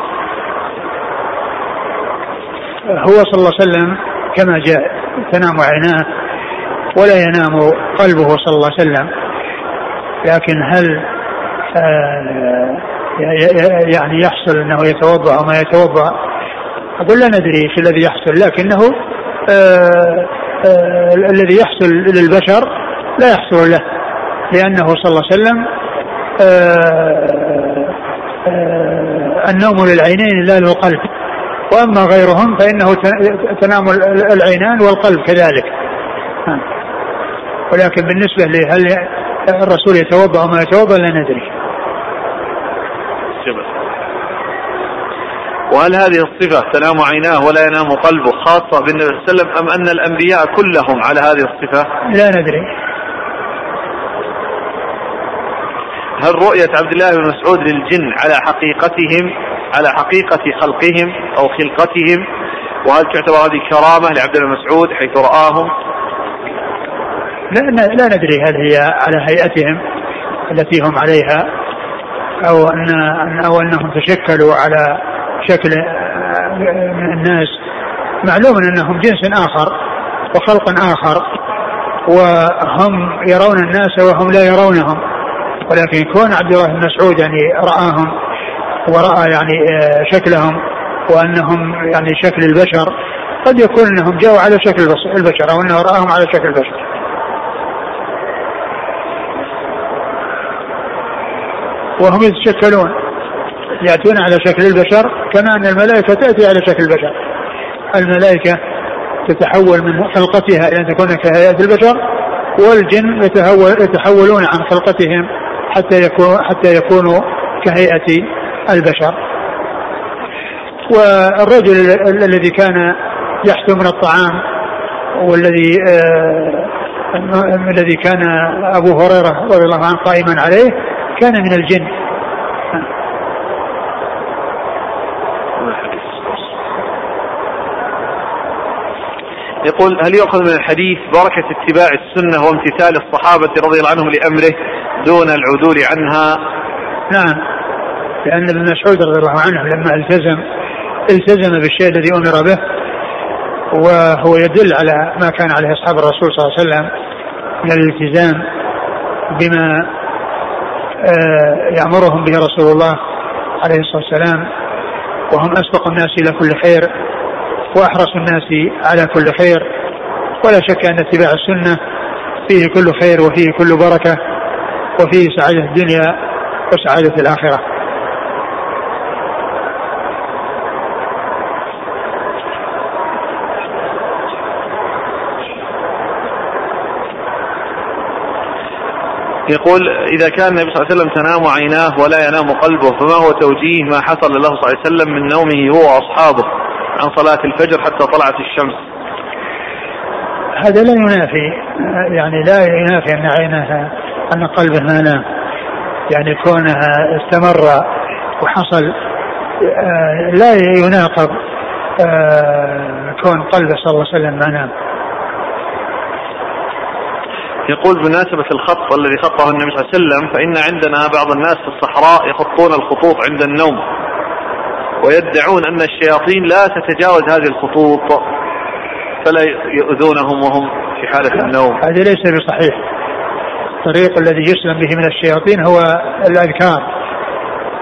S2: هو صلى الله عليه وسلم كما جاء تنام عيناه ولا ينام قلبه صلى الله عليه وسلم. لكن هل آه، يعني يحصل أنه يتوضأ أو ما يتوضأ؟ أقول لا ندري إيش الذي يحصل لكنه آه، آه، الذي يحصل للبشر لا يحصل له لأنه صلى الله عليه وسلم النوم للعينين لا للقلب. وأما غيرهم فإنه تنام ال- العينان والقلب كذلك. ولكن بالنسبة لهل الرسول يتوضأ أو ما يتوضأ؟ لا ندري.
S1: وهل هذه الصفة تنام عيناه ولا ينام قلبه خاصة بالنبي صلى الله عليه وسلم أم أن الأنبياء كلهم على هذه الصفة؟
S2: لا ندري.
S1: هل رؤية عبد الله بن مسعود للجن على حقيقتهم على حقيقة خلقهم أو خلقتهم؟ وهل تعتبر هذه كرامة لعبد الله بن مسعود حيث رآهم؟
S2: لا, لا ندري هل هي على هيئتهم التي هم عليها أو ان أن- أو أنهم تشكلوا على شكل آه، من الناس. معلوم انهم جنس آخر وخلق آخر وهم يرون الناس وهم لا يرونهم. ولكن كون عبد الله بن مسعود يعني رآهم ورأى يعني آه، شكلهم وأنهم يعني شكل البشر قد يكون أنهم جاءوا على شكل البشر أو أنه رآهم على شكل البشر. وهم يتشكلون يأتون على شكل البشر كما أن الملائكة تأتي على شكل البشر. الملائكة تتحول من خلقتها إلى أن تكون كهيئة البشر والجن يتحول يتحولون عن خلقتهم حتى يكون حتى يكونوا كهيئة البشر. والرجل ال- الذي كان يحثو من الطعام والذي آه الذي كان أبو هريرة رضي الله عنه قائما عليه كان من الجن.
S1: يقول هل يؤخذ من الحديث بركة اتباع السنة وامتثال الصحابة رضي الله عنهم لأمره دون العدول عنها؟
S2: نعم. لأن ابن مسعود رضي الله عنه لما التزم التزم بالشيء الذي أمر به وهو يدل على ما كان عليه أصحاب الرسول صلى الله عليه وسلم من الالتزام بما يأمرهم به رسول الله عليه الصلاة والسلام وهم أسبق الناس إلى كل خير وأحرص الناس على كل خير ولا شك أن اتباع السنة فيه كل خير وفيه كل بركة وفيه سعادة الدنيا وسعادة الآخرة.
S1: يقول إذا كان النبي صلى الله عليه وسلم تنام عيناه ولا ينام قلبه فما هو توجيه ما حصل له صلى الله عليه وسلم من نومه هو وأصحابه عن صلاة الفجر حتى طلعت الشمس؟
S2: هذا لا ينافي يعني لا ينافي أن عينها أن قلبه ما نام. يعني كونها استمر وحصل آه، لا يناقض آه، كون قلبه صلى الله عليه وسلم ما نام.
S1: يقول بمناسبة الخط الذي خطه النبي صلى الله عليه وسلم فإن عندنا بعض الناس في الصحراء يخطون الخطوط عند النوم ويدعون أن الشياطين لا تتجاوز هذه الخطوط فلا يؤذونهم وهم في حالة النوم.
S2: هذا ليس بصحيح. الطريق الذي يسلم به من الشياطين هو الأذكار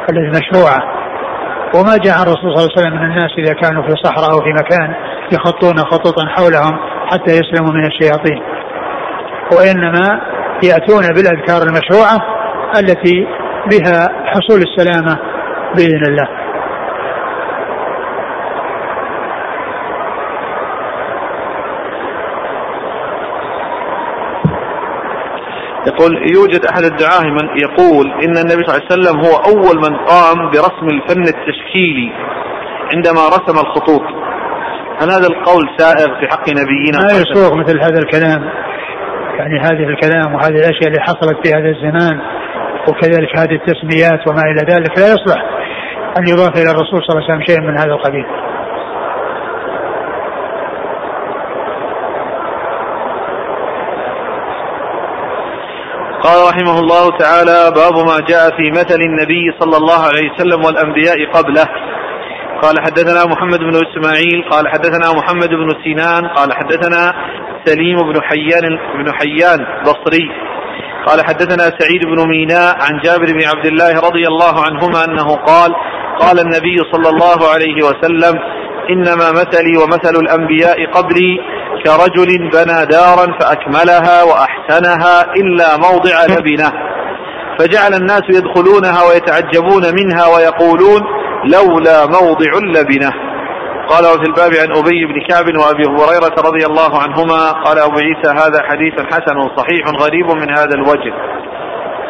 S2: التي مشروعة. وما جاء الرسول صلى الله عليه وسلم من الناس إذا كانوا في صحراء أو في مكان يخطون خطوطا حولهم حتى يسلموا من الشياطين. وإنما يأتون بالأذكار المشروعة التي بها حصول السلامة بإذن الله.
S1: يقول يوجد أحد الدعاة من يقول إن النبي صلى الله عليه وسلم هو أول من قام برسم الفن التشكيلي عندما رسم الخطوط. هل هذا القول سائغ في حق نبينا؟
S2: ما يسوغ مثل هذا الكلام. يعني هذه الكلام وهذه الأشياء اللي حصلت في هذا الزمان وكذلك هذه التسميات وما إلى ذلك لا يصلح أن يضاف إلى الرسول صلى الله عليه وسلم شيء من هذا القبيل.
S1: قال رحمه الله تعالى باب ما جاء في مثل النبي صلى الله عليه وسلم والأنبياء قبله قال حدثنا محمد بن إسماعيل قال حدثنا محمد بن سنان قال حدثنا سليم بن حيان بن حيان بصري قال حدثنا سعيد بن ميناء عن جابر بن عبد الله رضي الله عنهما أنه قال قال النبي صلى الله عليه وسلم إنما مثلي ومثل الأنبياء قبلي كرجل بنى دارا فأكملها وأحسنها إلا موضع لبنة. فجعل الناس يدخلونها ويتعجبون منها ويقولون لولا موضع لبنه قال وفي الباب عن أبي بن كعب وأبي هريرة رضي الله عنهما قال أبو عيسى هذا حديث حسن صحيح غريب من هذا الوجه.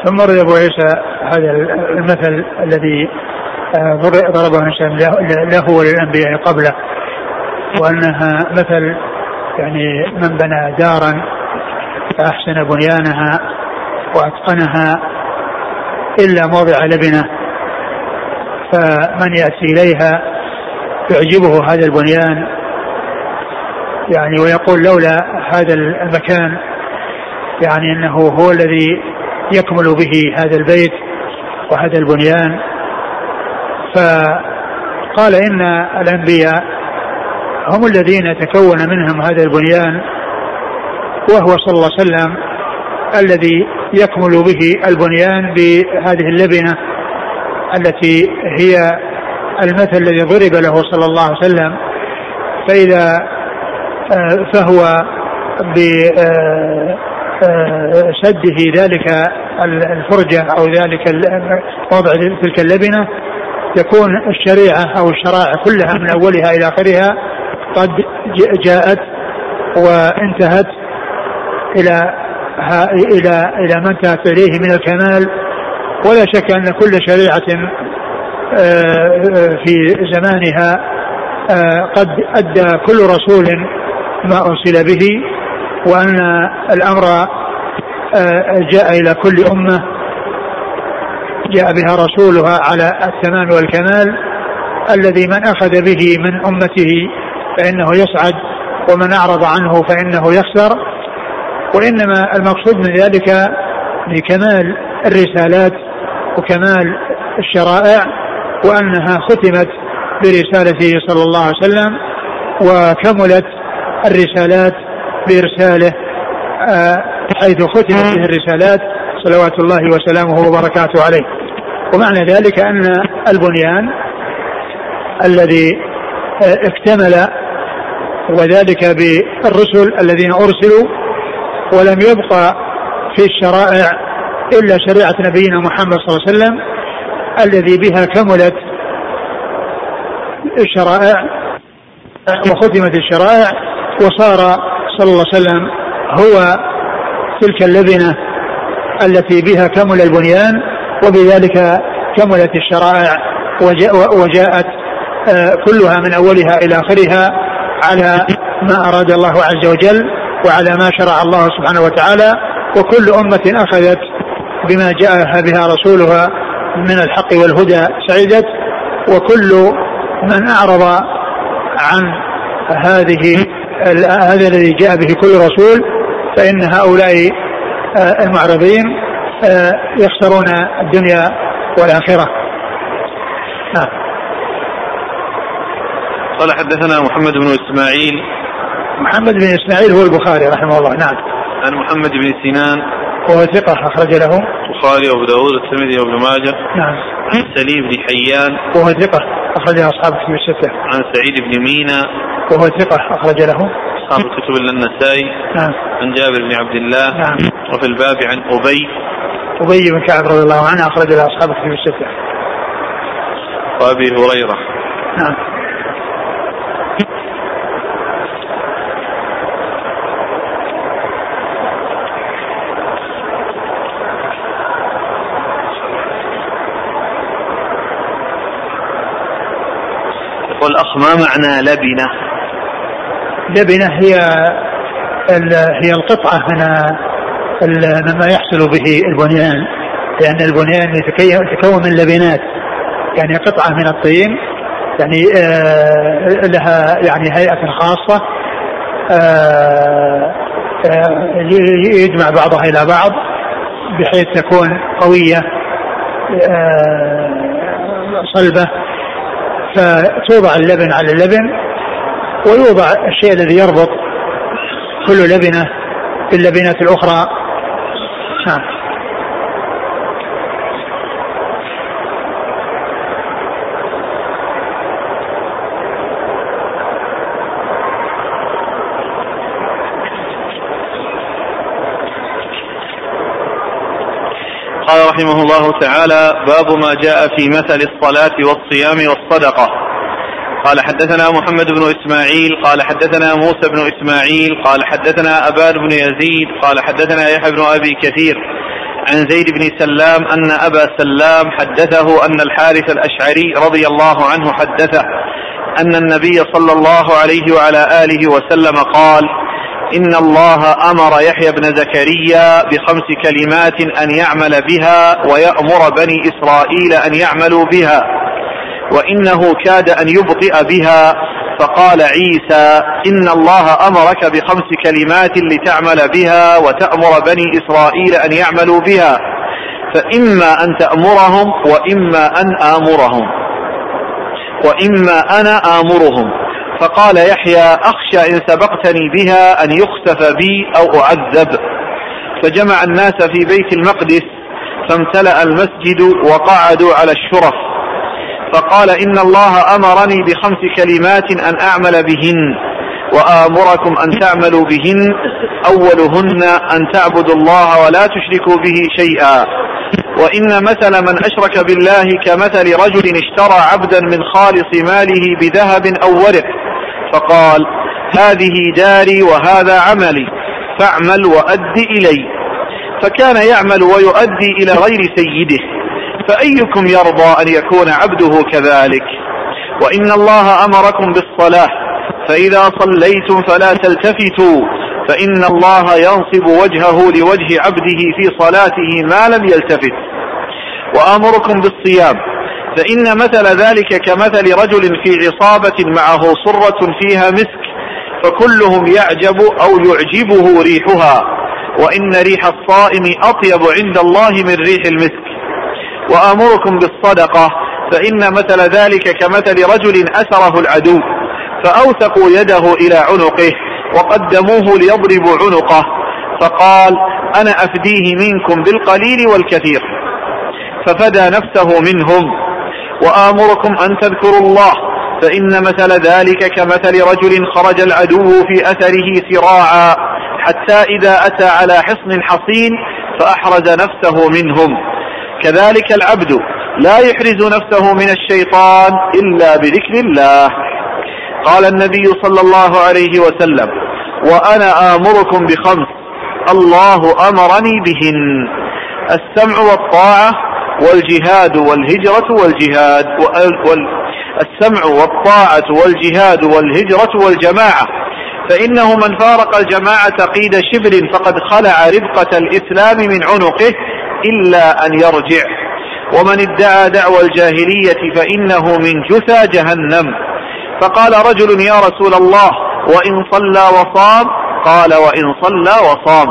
S2: ثم رد أبو عيسى هذا المثل الذي آه، ضربه النبي له وللأنبياء قبله. وأنها مثل يعني من بنى دارا فأحسن بنيانها وأتقنها إلا موضع لبنة فمن يأتي إليها يعجبه هذا البنيان يعني ويقول لولا هذا المكان يعني إنه هو الذي يكمل به هذا البيت وهذا البنيان. فقال إن الأنبياء هم الذين تكون منهم هذا البنيان وهو صلى الله عليه وسلم الذي يكمل به البنيان بهذه اللبنة التي هي المثل الذي ضرب له صلى الله عليه وسلم فإذا آه، فهو بسده آه، آه، ذلك الفرجة أو ذلك وضع تلك اللبنة تكون الشريعة أو الشرائع كلها من أولها إلى آخرها قد جاءت وانتهت إلى إلى إلى ما انتهت إليه من الكمال. ولا شك أن كل شريعة في زمانها آه، قد أدى كل رسول ما أرسل به وأن الأمر آه، جاء إلى كل أمة جاء بها رسولها على التمام والكمال. الذي من أخذ به من أمته فإنه يسعد ومن أعرض عنه فإنه يخسر. وإنما المقصود من ذلك لكمال الرسالات وكمال الشرائع. وأنها ختمت برسالته صلى الله عليه وسلم وكملت الرسالات بإرساله آه، حيث ختمت به الرسالات صلوات الله وسلامه وبركاته عليه. ومعنى ذلك أن البنيان الذي آه، اكتمل وذلك بالرسل الذين أرسلوا ولم يبقى في الشرائع إلا شريعة نبينا محمد صلى الله عليه وسلم الذي بها كملت الشرائع وختمت الشرائع وصار صلى الله عليه وسلم هو تلك اللبنة التي بها كمل البنيان وبذلك كملت الشرائع وجاءت آه، كلها من أولها إلى آخرها على ما أراد الله عز وجل وعلى ما شرع الله سبحانه وتعالى وكل أمة أخذت بما جاء بها رسولها من الحق والهدى سعدت وكل من أعرض عن هذه هذا الذي جاء به كل رسول فإن هؤلاء آه، المعرضين آه، يخسرون الدنيا والآخرة.
S1: نعم. قال حدثنا محمد بن إسماعيل.
S2: محمد بن إسماعيل هو البخاري رحمه الله. نعم.
S1: عن محمد بن سنان
S2: وهو ثقة أخرج له.
S1: البخاري وأبو داود الترمذي وابن ماجه.
S2: نعم.
S1: عن سليم بن حيان.
S2: وهو ثقة أخرج له أصحاب الكتب الستة.
S1: عن سعيد بن مينا.
S2: وهو ثقة أخرج له.
S1: أصحاب الكتب إلا النسائي
S2: نعم.
S1: عن جابر بن عبد الله.
S2: نعم.
S1: وفي الباب عن أبي.
S2: أبي بن كعب رضي الله عنه أخرج له أصحاب الكتب الستة.
S1: وأبي هريرة.
S2: نعم.
S1: الأخ ما معنى لبنة.
S2: لبنة هي هي القطعة من مما يحصل به البنيان لأن البنيان يتكون من لبنات. يعني قطعة من الطين يعني آه لها يعني هيئة خاصة آه آه يجمع بعضها إلى بعض بحيث تكون قوية صلبة. فتوضع اللبن على اللبن ويوضع الشيء الذي يربط كل لبنة باللبنات الأخرى. نعم
S1: قال رحمه الله تعالى باب ما جاء في مثل الصلاة والصيام والصدقة. قال حدثنا محمد بن إسماعيل قال حدثنا موسى بن إسماعيل قال حدثنا أبان بن يزيد قال حدثنا يحيى بن أبي كثير عن زيد بن سلام أن أبا سلام حدثه أن الحارث الأشعري رضي الله عنه حدثه أن النبي صلى الله عليه وعلى آله وسلم قال إن الله أمر يحيى بن زكريا بخمس كلمات أن يعمل بها ويأمر بني إسرائيل أن يعملوا بها وإنه كاد أن يبطئ بها. فقال عيسى إن الله أمرك بخمس كلمات لتعمل بها وتأمر بني إسرائيل أن يعملوا بها فإما أن تأمرهم وإما أن آمرهم وإما أنا آمرهم. فقال يحيى أخشى إن سبقتني بها أن يخسف بي أو أعذب. فجمع الناس في بيت المقدس فامتلأ المسجد وقعدوا على الشرف. فقال إن الله أمرني بخمس كلمات أن أعمل بهن وآمركم أن تعملوا بهن. أولهن أن تعبدوا الله ولا تشركوا به شيئا. وإن مثل من أشرك بالله كمثل رجل اشترى عبدا من خالص ماله بذهب أو ورق. فقال هذه داري وهذا عملي فاعمل وأد إلي. فكان يعمل ويؤدي إلى غير سيده فأيكم يرضى أن يكون عبده كذلك؟ وإن الله أمركم بالصلاة فإذا صليتم فلا تلتفتوا فإن الله ينصب وجهه لوجه عبده في صلاته ما لم يلتفت. وآمركم بالصيام فإن مثل ذلك كمثل رجل في عصابة معه صرة فيها مسك فكلهم يعجب أو يعجبه ريحها وإن ريح الصائم أطيب عند الله من ريح المسك. وآمركم بالصدقة فإن مثل ذلك كمثل رجل أسره العدو فأوثقوا يده إلى عنقه وقدموه ليضربوا عنقه فقال أنا أفديه منكم بالقليل والكثير. ففدى نفسه منهم. وآمركم أن تذكروا الله فإن مثل ذلك كمثل رجل خرج العدو في أثره سراعا حتى إذا أتى على حصن حصين فأحرز نفسه منهم. كذلك العبد لا يحرز نفسه من الشيطان إلا بذكر الله. قال النبي صلى الله عليه وسلم وأنا آمركم بخمس الله أمرني بهن. السمع والطاعة والجهاد والهجرة والجهاد السمع والطاعة والجهاد والهجرة والجماعة. فإنه من فارق الجماعة قيد شبر فقد خلع ربقة الإسلام من عنقه إلا أن يرجع. ومن ادعى دعوى الجاهلية فإنه من جثى جهنم. فقال رجل يا رسول الله وإن صلى وصام قال وإن صلى وصام.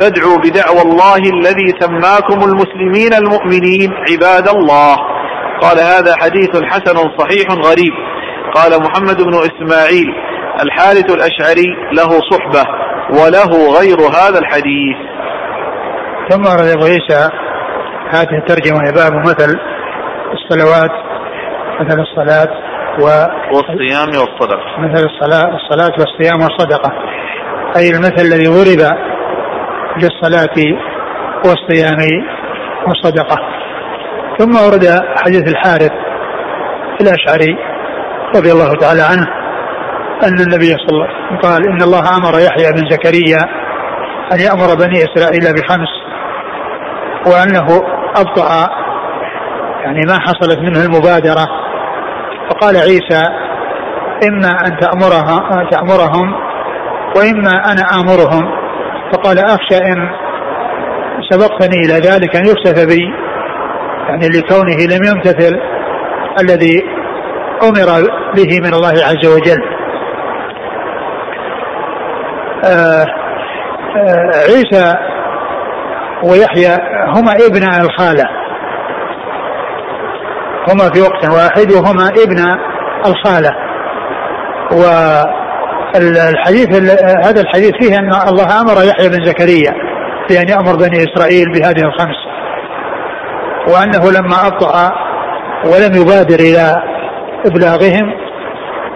S1: فادعوا بدعوى الله الذي سماكم المسلمين المؤمنين عباد الله. قال هذا حديث حسن صحيح غريب. قال محمد بن إسماعيل الحارث الأشعري له صحبة وله غير هذا الحديث.
S2: ثم ورد أبو عيسى هذه الترجمة باب مثل الصلوات مثل الصلاة و
S1: والصيام والصدقة.
S2: مثل الصلاة الصلاة والصيام والصدقة. أي المثل الذي ضرب للصلاة والصيام والصدقة. ثم ورد حديث الحارث الأشعري رضي الله تعالى عنه أن النبي صلى الله عليه وسلم قال إن الله أمر يحيى بن زكريا أن يأمر بني إسرائيل بخمس وأنه أبطأ يعني ما حصلت منه المبادرة. فقال عيسى إما أن تأمرها تأمرهم وإما أنا آمرهم. فقال أخشى إن سبقتني إلى ذلك أن يخسف بي. يعني لكونه لم يمتثل الذي أمر به من الله عز وجل. آه آه عيسى ويحيى هما ابن الخالة. هما في وقت واحد وهما ابن الخالة. والحديث هذا الحديث فيه أن الله أمر يحيى بن زكريا بأن يأمر بني إسرائيل بهذه الخمس وأنه لما أبطأ ولم يبادر إلى إبلاغهم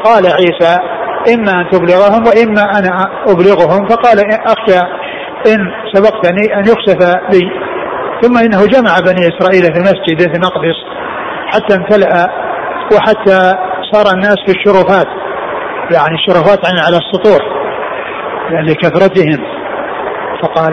S2: قال عيسى إما أن تبلغهم وإما أنا أبلغهم. فقال أخشى إن سبقتني أن يخسف بي ثم إنه جمع بني إسرائيل في المسجد في المقدس حتى امتلأ وحتى صار الناس في الشرفات. يعني الشرفات على السطوح يعني لكثرتهم. فقال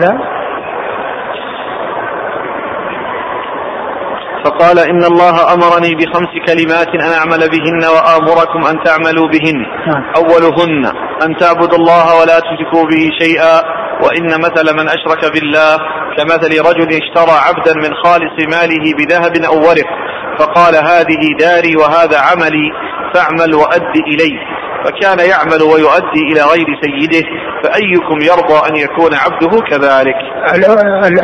S1: فقال إن الله أمرني بخمس كلمات أن أعمل بهن وآمركم أن تعملوا بهن.
S2: نعم.
S1: أولهن أن تعبدوا الله ولا تشركوا به شيئا وإن مثل من أشرك بالله كمثل رجل اشترى عبدا من خالص ماله بذهب أو ورق فقال هذه داري وهذا عملي فاعمل وأد إلي فكان يعمل ويؤدي إلى غير سيده فأيكم يرضى أن يكون عبده كذلك؟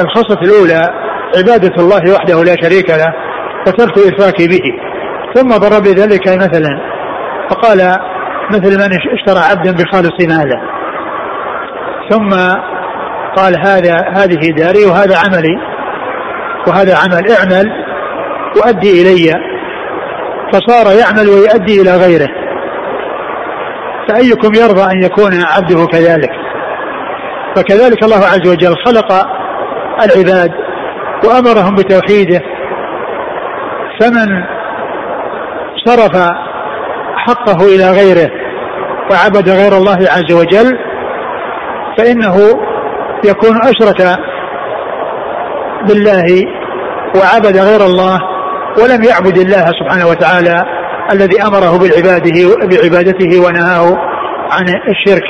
S2: الخصة الأولى عبادة الله وحده لا شريك له وترك الإشراك به. ثم ضرب ذلك مثلا فقال مثل من اشترى عبدا بخالص ماله. ثم قال هذا هذه داري وهذا عملي وهذا عمل اعمل وأدي إلي. فصار يعمل ويؤدي إلى غيره. فأيكم يرضى أن يكون عبده كذلك. فكذلك الله عز وجل خلق العباد وأمرهم بتوحيده. فمن صرف حقه إلى غيره وعبد غير الله عز وجل فإنه يكون أشرك بالله وعبد غير الله ولم يعبد الله سبحانه وتعالى الذي أمره بالعباده بعبادته ونهاه عن الشرك.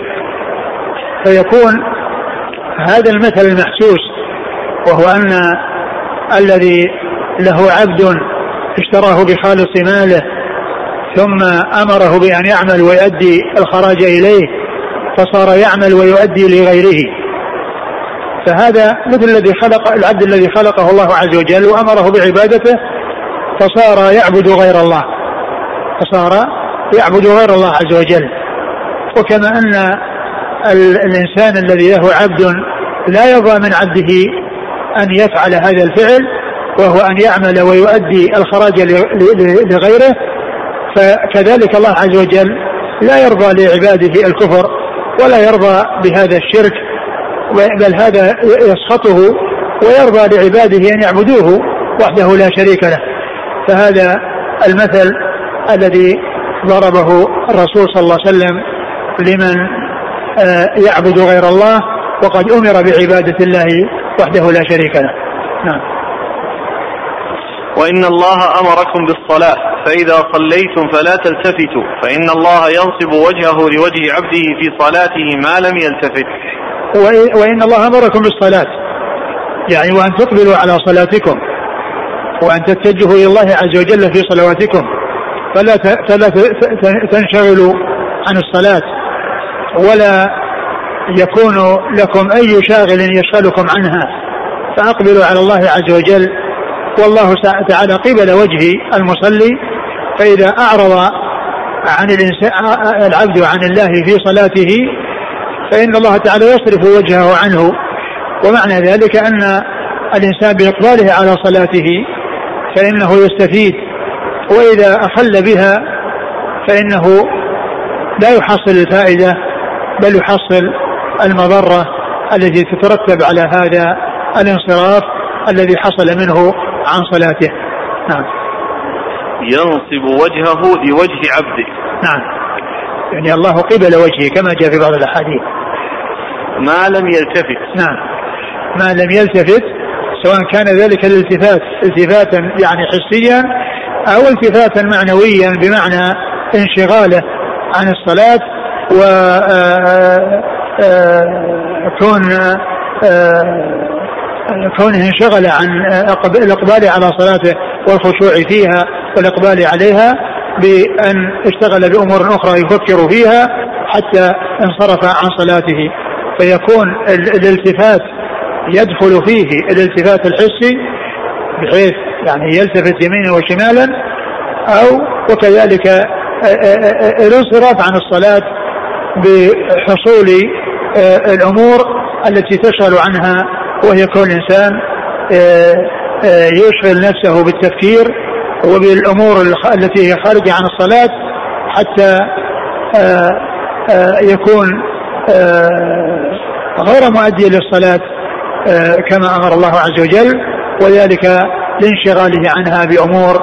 S2: فيكون هذا المثل المحسوس وهو أن الذي له عبد اشتراه بخالص ماله ثم أمره بأن يعمل ويؤدي الخراج إليه فصار يعمل ويؤدي لغيره. فهذا مثل الذي خلق العبد الذي خلقه الله عز وجل وأمره بعبادته فصار يعبد غير الله. فصار يعبد غير الله عز وجل. وكما أن الإنسان الذي له عبد لا يرضى من عبده أن يفعل هذا الفعل وهو أن يعمل ويؤدي الخراج لغيره. فكذلك الله عز وجل لا يرضى لعباده الكفر ولا يرضى بهذا الشرك بل هذا يسخطه ويرضى لعباده أن يعبدوه وحده لا شريك له. فهذا المثل الذي ضربه الرسول صلى الله عليه وسلم لمن آه، يعبد غير الله وقد أمر بعبادة الله وحده لا شريك له. نعم.
S1: وإن الله أمركم بالصلاة فإذا صليتم فلا تلتفتوا فإن الله ينصب وجهه لوجه عبده في صلاته ما لم يلتفت.
S2: وإن الله أمركم بالصلاة يعني وأن تقبلوا على صلاتكم وأن تتجهوا إلى الله عز وجل في صلواتكم. فلا فلا تنشغلوا عن الصلاة ولا يكون لكم أي شاغل يشغلكم عنها. فأقبلوا على الله عز وجل والله تعالى قبل وجه المصلي فإذا أعرض عن العبد عن الله في صلاته فإن الله تعالى يصرف وجهه عنه. ومعنى ذلك أن الإنسان بإقباله على صلاته فإنه يستفيد وإذا أخل بها فإنه لا يحصل الفائدة بل يحصل المضرة التي تترتب على هذا الانصراف الذي حصل منه عن صلاته. نعم.
S1: ينصب وجهه لوجه عبده.
S2: نعم. يعني الله قبل وجهه كما جاء في بعض الأحاديث.
S1: ما لم يلتفت.
S2: نعم. ما لم يلتفت سواء كان ذلك الالتفات التفاتا يعني حسيا أو التفاتا معنويا بمعنى انشغاله عن الصلاة و آه، آه، كون آه، كونه انشغل عن الإقبال على صلاته والخشوع فيها والإقبال عليها بأن اشتغل بأمور أخرى يفكر فيها حتى انصرف عن صلاته. فيكون الالتفات يدخل فيه الالتفات الحسي بحيث يعني يلتفت يمينا وشمالا أو وكذلك الانصراف عن الصلاة بحصول الأمور التي تشغل عنها وهي كون الانسان يشغل نفسه بالتفكير وبالأمور التي هي خارجة عن الصلاة حتى يكون غير مؤدي للصلاة كما أمر الله عز وجل. وذلك لانشغاله عنها بأمور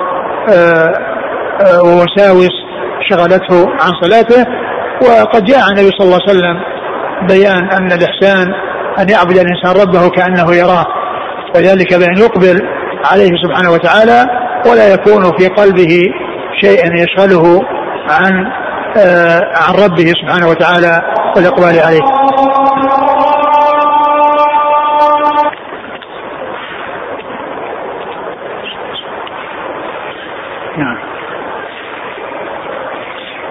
S2: ووساوس شغلته عن صلاته وقد جاء عن النبي صلى الله عليه وسلم بيان أن الإحسان أن يعبد الإنسان ربه كأنه يراه وذلك بأن يقبل عليه سبحانه وتعالى ولا يكون في قلبه شيء يشغله عن آه عن ربه سبحانه وتعالى والإقبال عليه.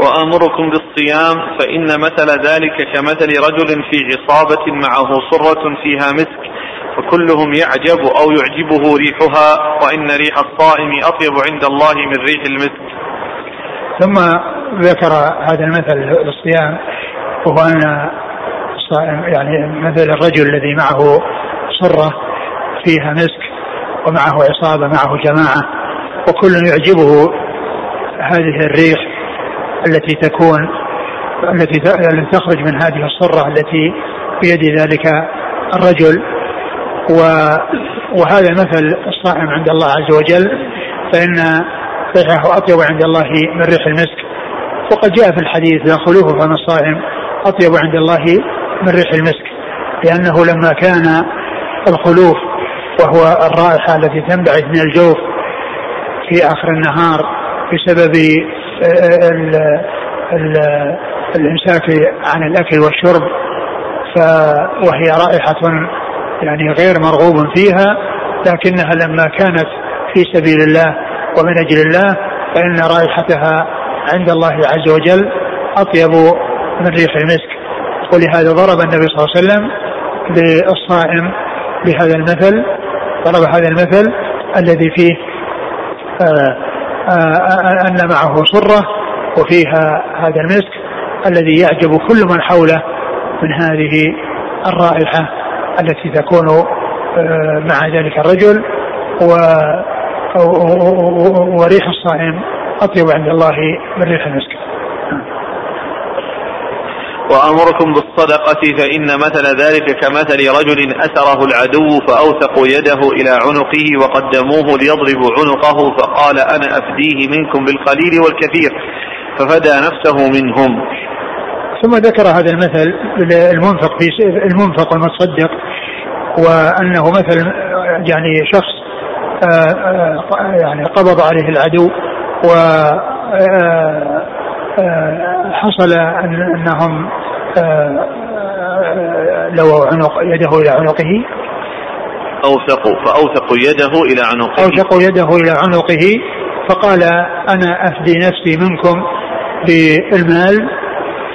S1: وآمركم بالصيام فإن مثل ذلك كمثل رجل في عصابة معه صرة فيها مسك فكلهم يعجب أو يعجبه ريحها وإن ريح الصائم أطيب عند الله من ريح المسك.
S2: ثم ذكر هذا المثل للصيام وهو أن الصائم يعني مثل الرجل الذي معه صرة فيها مسك ومعه عصابة معه جماعة وكل يعجبه هذه الريح التي تكون التي تخرج من هذه الصرة التي بيد ذلك الرجل. وهذا مثل الصائم عند الله عز وجل فإن ريحه أطيب عند الله من ريح المسك. وقد جاء في الحديث لا خلوه فم الصائم أطيب عند الله من ريح المسك لأنه لما كان الخلوف وهو الرائحة التي تنبعث من الجوف في آخر النهار بسبب الامساك عن الأكل والشرب وهي رائحة يعني غير مرغوب فيها لكنها لما كانت في سبيل الله ومن أجل الله فإن رائحتها عند الله عز وجل أطيب من ريح المسك. ولهذا ضرب النبي صلى الله عليه وسلم للصائم بهذا المثل ضرب هذا المثل الذي فيه آآ أن معه صرة وفيها هذا المسك الذي يعجب كل من حوله من هذه الرائحة التي تكون مع ذلك الرجل و وريح الصائم أطيب عند الله من ريح المسك.
S1: وأمركم بالصدقة فإن مثل ذلك كمثل رجل أسره العدو فأوثقوا يده إلى عنقه وقدموه ليضربوا عنقه فقال أنا أفديه منكم بالقليل والكثير ففدى نفسه منهم.
S2: ثم ذكر هذا المثل المنفق في المنفق والمتصدق وأنه مثل يعني شخص آه، آه، يعني قبض عليه العدو و آه، حصل أنهم لو عنق يده إلى عنقه.
S1: أوثقوا فأوثقوا يده إلى عنقه.
S2: أوثقوا يده إلى عنقه فقال أنا أفدي نفسي منكم بالمال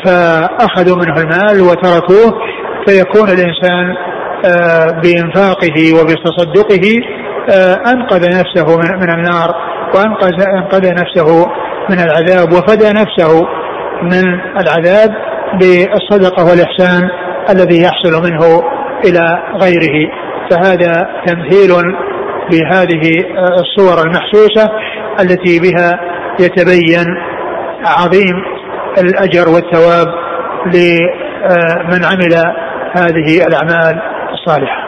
S2: فأخذوا منه المال وتركوه فيكون الإنسان بإنفاقه وبتصدقه أنقذ نفسه من النار وانقذ أنقذ نفسه من العذاب وفدى نفسه من العذاب بالصدقة والإحسان الذي يحصل منه إلى غيره فهذا تمثيل بهذه الصور المحسوسة التي بها يتبين عظيم الأجر والثواب لمن عمل هذه الأعمال الصالحة.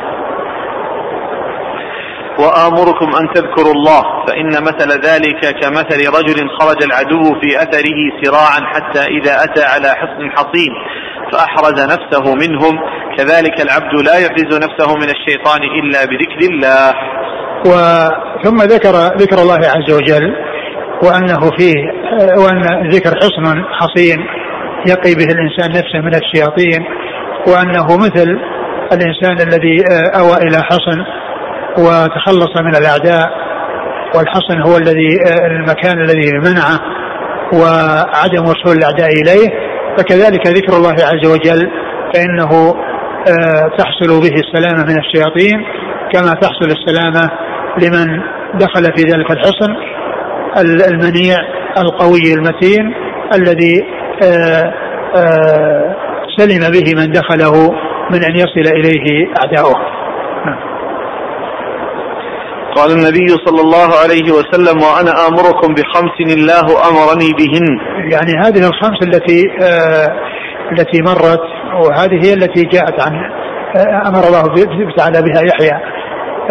S1: وآمركم أن تذكروا الله فإن مثل ذلك كمثل رجل خرج العدو في أثره سراعا حتى إذا أتى على حصن حصين فأحرز نفسه منهم كذلك العبد لا يحرز نفسه من الشيطان إلا بذكر الله.
S2: وثم ذكر ذكر الله عز وجل وأنه فيه وأن ذكر حصن حصين يقي به الإنسان نفسه من الشياطين وأنه مثل الإنسان الذي أوى إلى حصن وتخلص من الأعداء والحصن هو الذي المكان الذي منعه وعدم وصول الأعداء إليه فكذلك ذكر الله عز وجل فإنه آه، تحصل به السلامة من الشياطين كما تحصل السلامة لمن دخل في ذلك الحصن المنيع القوي المتين الذي آه، آه، سلم به من دخله من أن يصل إليه أعداؤه.
S1: قال النبي صلى الله عليه وسلم وأنا آمركم بخمس الله أمرني بهن.
S2: يعني هذه الخمس التي آه التي مرت وهذه هي التي جاءت عن آه أمر الله تعالى بها يحيى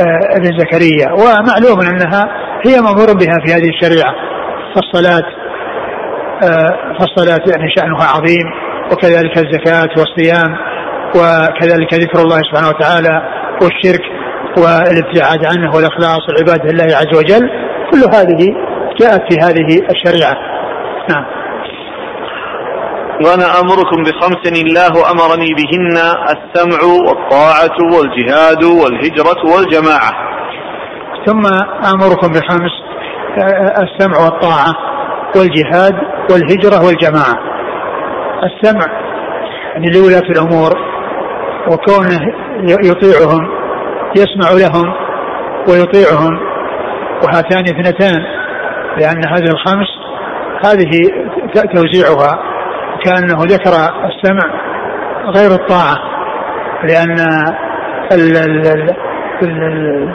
S2: آه ابن زكريا. ومعلوم أنها هي مأمور بها في هذه الشريعة. فالصلاة آه فالصلاة يعني شأنها عظيم وكذلك الزكاة والصيام وكذلك ذكر الله سبحانه وتعالى والشرك. والابتعاد عنه والإخلاص والعبادة لله عز وجل كل هذه جاءت في هذه الشريعة. نعم.
S1: وأنا أمركم بخمس الله أمرني بهن السمع والطاعة والجهاد والهجرة والجماعة.
S2: ثم أمركم بخمس السمع والطاعة والجهاد والهجرة والجماعة. السمع يعني لولاة الأمور وكونه يطيعهم يسمع لهم ويطيعهم. وهاتان اثنتان لأن هذه الخمس هذه توزيعها كأنه ذكر السمع غير الطاعة لأن ال ال ال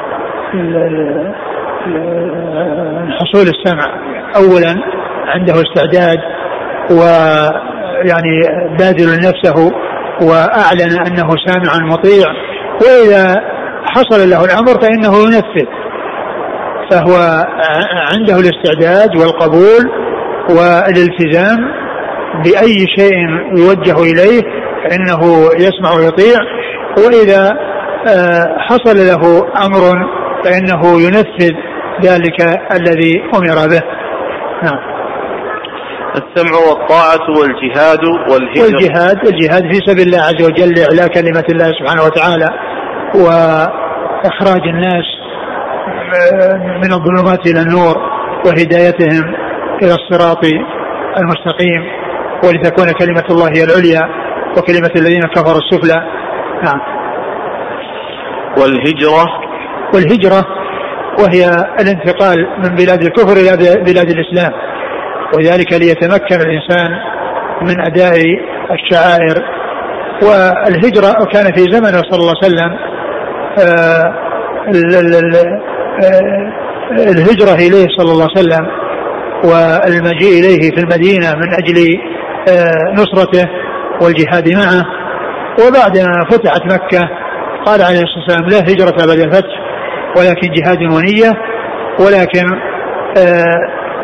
S2: حصول السمع أولا عنده استعداد ويعني بادل نفسه وأعلن أنه سامع مطيع. وإذا حصل له الأمر فإنه ينفذ. فهو عنده الاستعداد والقبول والالتزام بأي شيء يوجه إليه فإنه يسمع ويطيع. وإذا آه، حصل له أمر فإنه ينفذ ذلك الذي أمر به. نعم.
S1: السمع والطاعة والجهاد والهجرة.
S2: والجهاد الجهاد في سبيل الله عز وجل لإعلاء كلمة الله سبحانه وتعالى. وإخراج الناس من الظلمات إلى النور وهدايتهم إلى الصراط المستقيم. ولتكون كلمة الله هي العليا وكلمة الذين كفروا السفلى. نعم.
S1: والهجرة.
S2: والهجرة وهي الانتقال من بلاد الكفر إلى بلاد الإسلام. وذلك ليتمكن الإنسان من أداء الشعائر. والهجرة كان في زمنه صلى الله عليه وسلم الهجرة إليه صلى الله عليه وسلم والمجيء إليه في المدينة من أجل آه، نصرته والجهاد معه. وبعدما فتحت مكة قال عليه الصلاة والسلام لا هجرة بعد الفتح ولكن جهاد ونية ولكن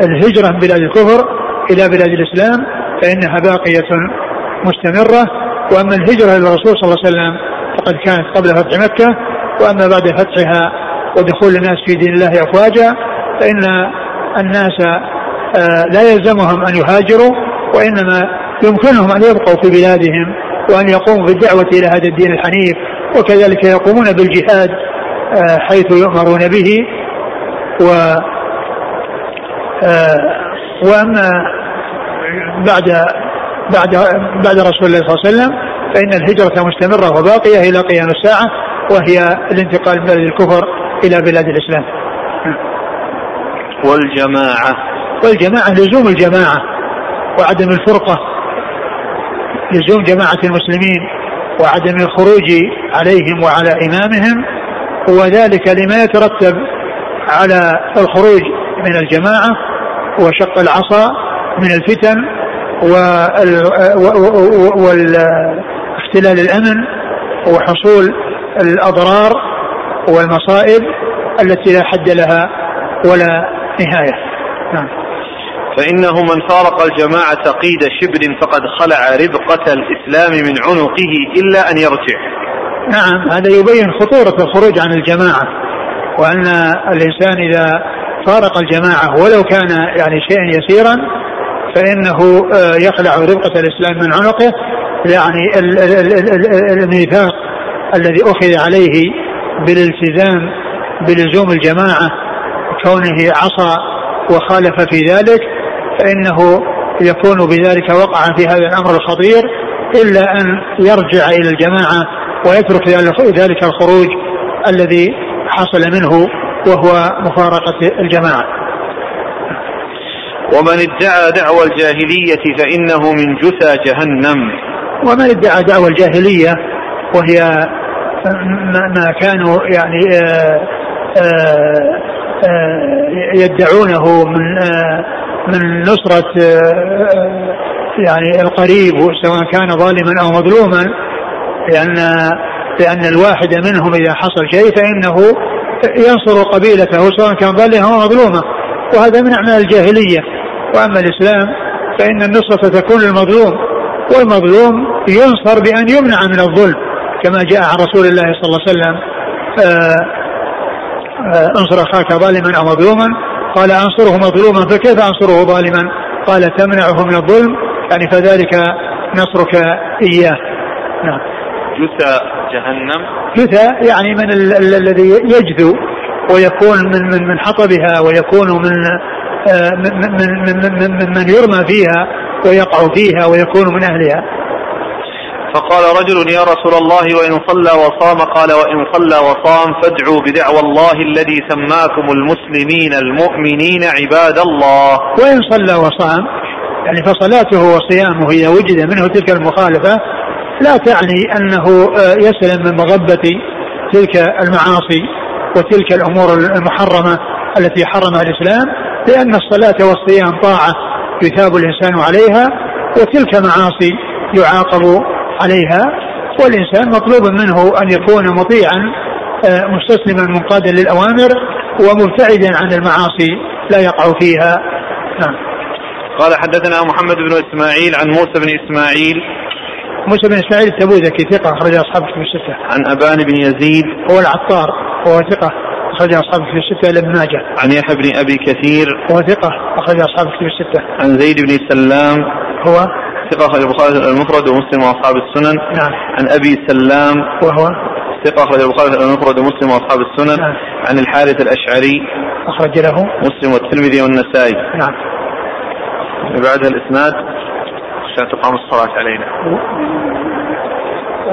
S2: الهجرة من بلاد الكفر إلى بلاد الإسلام فإنها باقية مستمرة. وأما الهجرة إلى الرسول صلى الله عليه وسلم فقد كانت قبل فتح مكة وأما بعد فتحها ودخول الناس في دين الله أفواجا فإن الناس آه، لا يلزمهم أن يهاجروا وإنما يمكنهم أن يبقوا في بلادهم وأن يقوموا بالدعوة إلى هذا الدين الحنيف وكذلك يقومون بالجهاد آه، حيث يؤمرون به. و آه، وأما بعد بعد بعد رسول الله صلى الله عليه وسلم فإن الهجرة مستمرة وباقية إلى قيام الساعة وهي الانتقال من بلد الكفر إلى بلاد الإسلام.
S1: والجماعة.
S2: والجماعة لزوم الجماعة وعدم الفرقة لزوم جماعة المسلمين وعدم الخروج عليهم وعلى إمامهم وذلك لما يترتب على الخروج من الجماعة وشق العصا من الفتن واختلال الأمن وحصول الأضرار والمصائب التي لا حد لها ولا نهاية. نعم.
S1: فإنه من فارق الجماعة قيد شبر فقد خلع ربقة الإسلام من عنقه إلا أن يرجع
S2: نعم هذا يبين خطورة الخروج عن الجماعة وأن الإنسان إذا فارق الجماعة ولو كان يعني شيئا يسيرا فإنه آه، يخلع ربقة الإسلام من عنقه يعني الميثاق الذي أخذ عليه بالالتزام بلزوم الجماعة كونه عصى وخالف في ذلك فإنه يكون بذلك وقعا في هذا الأمر الخطير إلا أن يرجع إلى الجماعة ويترك ذلك الخروج الذي حصل منه وهو مفارقة الجماعة.
S1: ومن ادعى دعوى الجاهلية فإنه من جثى جهنم.
S2: ومن ادعى دعوى الجاهلية وهي ما كانوا يعني آه، آه، آه، يدعونه من من نصرة يعني القريب سواء كان ظالما أو مظلوما لأن لأن الواحد منهم إذا حصل شيء فإنه ينصر قبيلته سواء كان ظالما أو مظلوما. وهذا من أعمال الجاهلية. وأما الإسلام فإن النصرة تكون للمظلوم. والمظلوم ينصر بأن يمنع من الظلم كما جاء عن رسول الله صلى الله عليه وسلم آه، آه، انصر أخاك ظالما أو مظلوما قال أنصره مظلوما فكيف أنصره ظالما؟ قال تمنعه من الظلم يعني فذلك نصرك إياه.
S1: نعم. جثى جهنم.
S2: جثى يعني من الذي يجثو ويكون من من من حطبها ويكون من من, من, من, من, من يرمى فيها ويقع فيها ويكون من أهلها.
S1: فقال رجل يا رسول الله وإن صلى وصام. قال وإن صلى وصام فادعوا بدعوى الله الذي سماكم المسلمين المؤمنين عباد الله.
S2: وإن صلى وصام يعني فصلاته وصيامه إذا وجد منه تلك المخالفة لا تعني أنه آه، يسلم من مغبة تلك المعاصي وتلك الأمور المحرمة التي حرمها الإسلام. لأن الصلاة والصيام طاعة يثاب الإنسان عليها وتلك معاصي يعاقب عليها والإنسان مطلوب منه أن يكون مطيعا آه، مستسلما منقادا للأوامر ومبتعدا عن المعاصي لا يقع فيها. نعم.
S1: قال حدثنا محمد بن إسماعيل عن موسى بن إسماعيل.
S2: موسى بن إسماعيل التبوذكي ثقة أخرج أصحاب في الستة.
S1: عن أبان بن يزيد.
S2: هو العطار وهو ثقة. أخرج أصحاب الكتب الستة إلا ابن ماجه.
S1: عن يحيى بن أبي كثير.
S2: هو ثقة أخرج أصحاب الكتب الستة.
S1: عن زيد بن سلام.
S2: هو؟
S1: ثقة أخرج البخاري المفرد ومسلم وأصحاب السنن.
S2: نعم.
S1: عن أبي سلام.
S2: وهو؟
S1: ثقة أخرج البخاري المفرد ومسلم وأصحاب السنن.
S2: نعم.
S1: عن الحارث الأشعري.
S2: أخرج له.
S1: مسلم والترمذي والنسائي.
S2: نعم.
S1: بعد الإسناد. عشان تقام الصلاة علينا.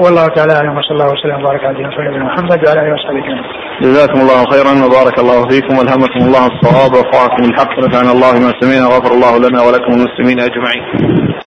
S2: والله تعالى أعلم وصلى الله وسلم وبارك على نبينا محمد وعلى آله وصحبه أجمعين.
S1: جزاكم الله خيرا وبارك الله فيكم وألهمكم الله الصواب ووفقكم الحق ونفعنا الله ما سمعنا وغفر الله لنا ولكم المسلمين أجمعين.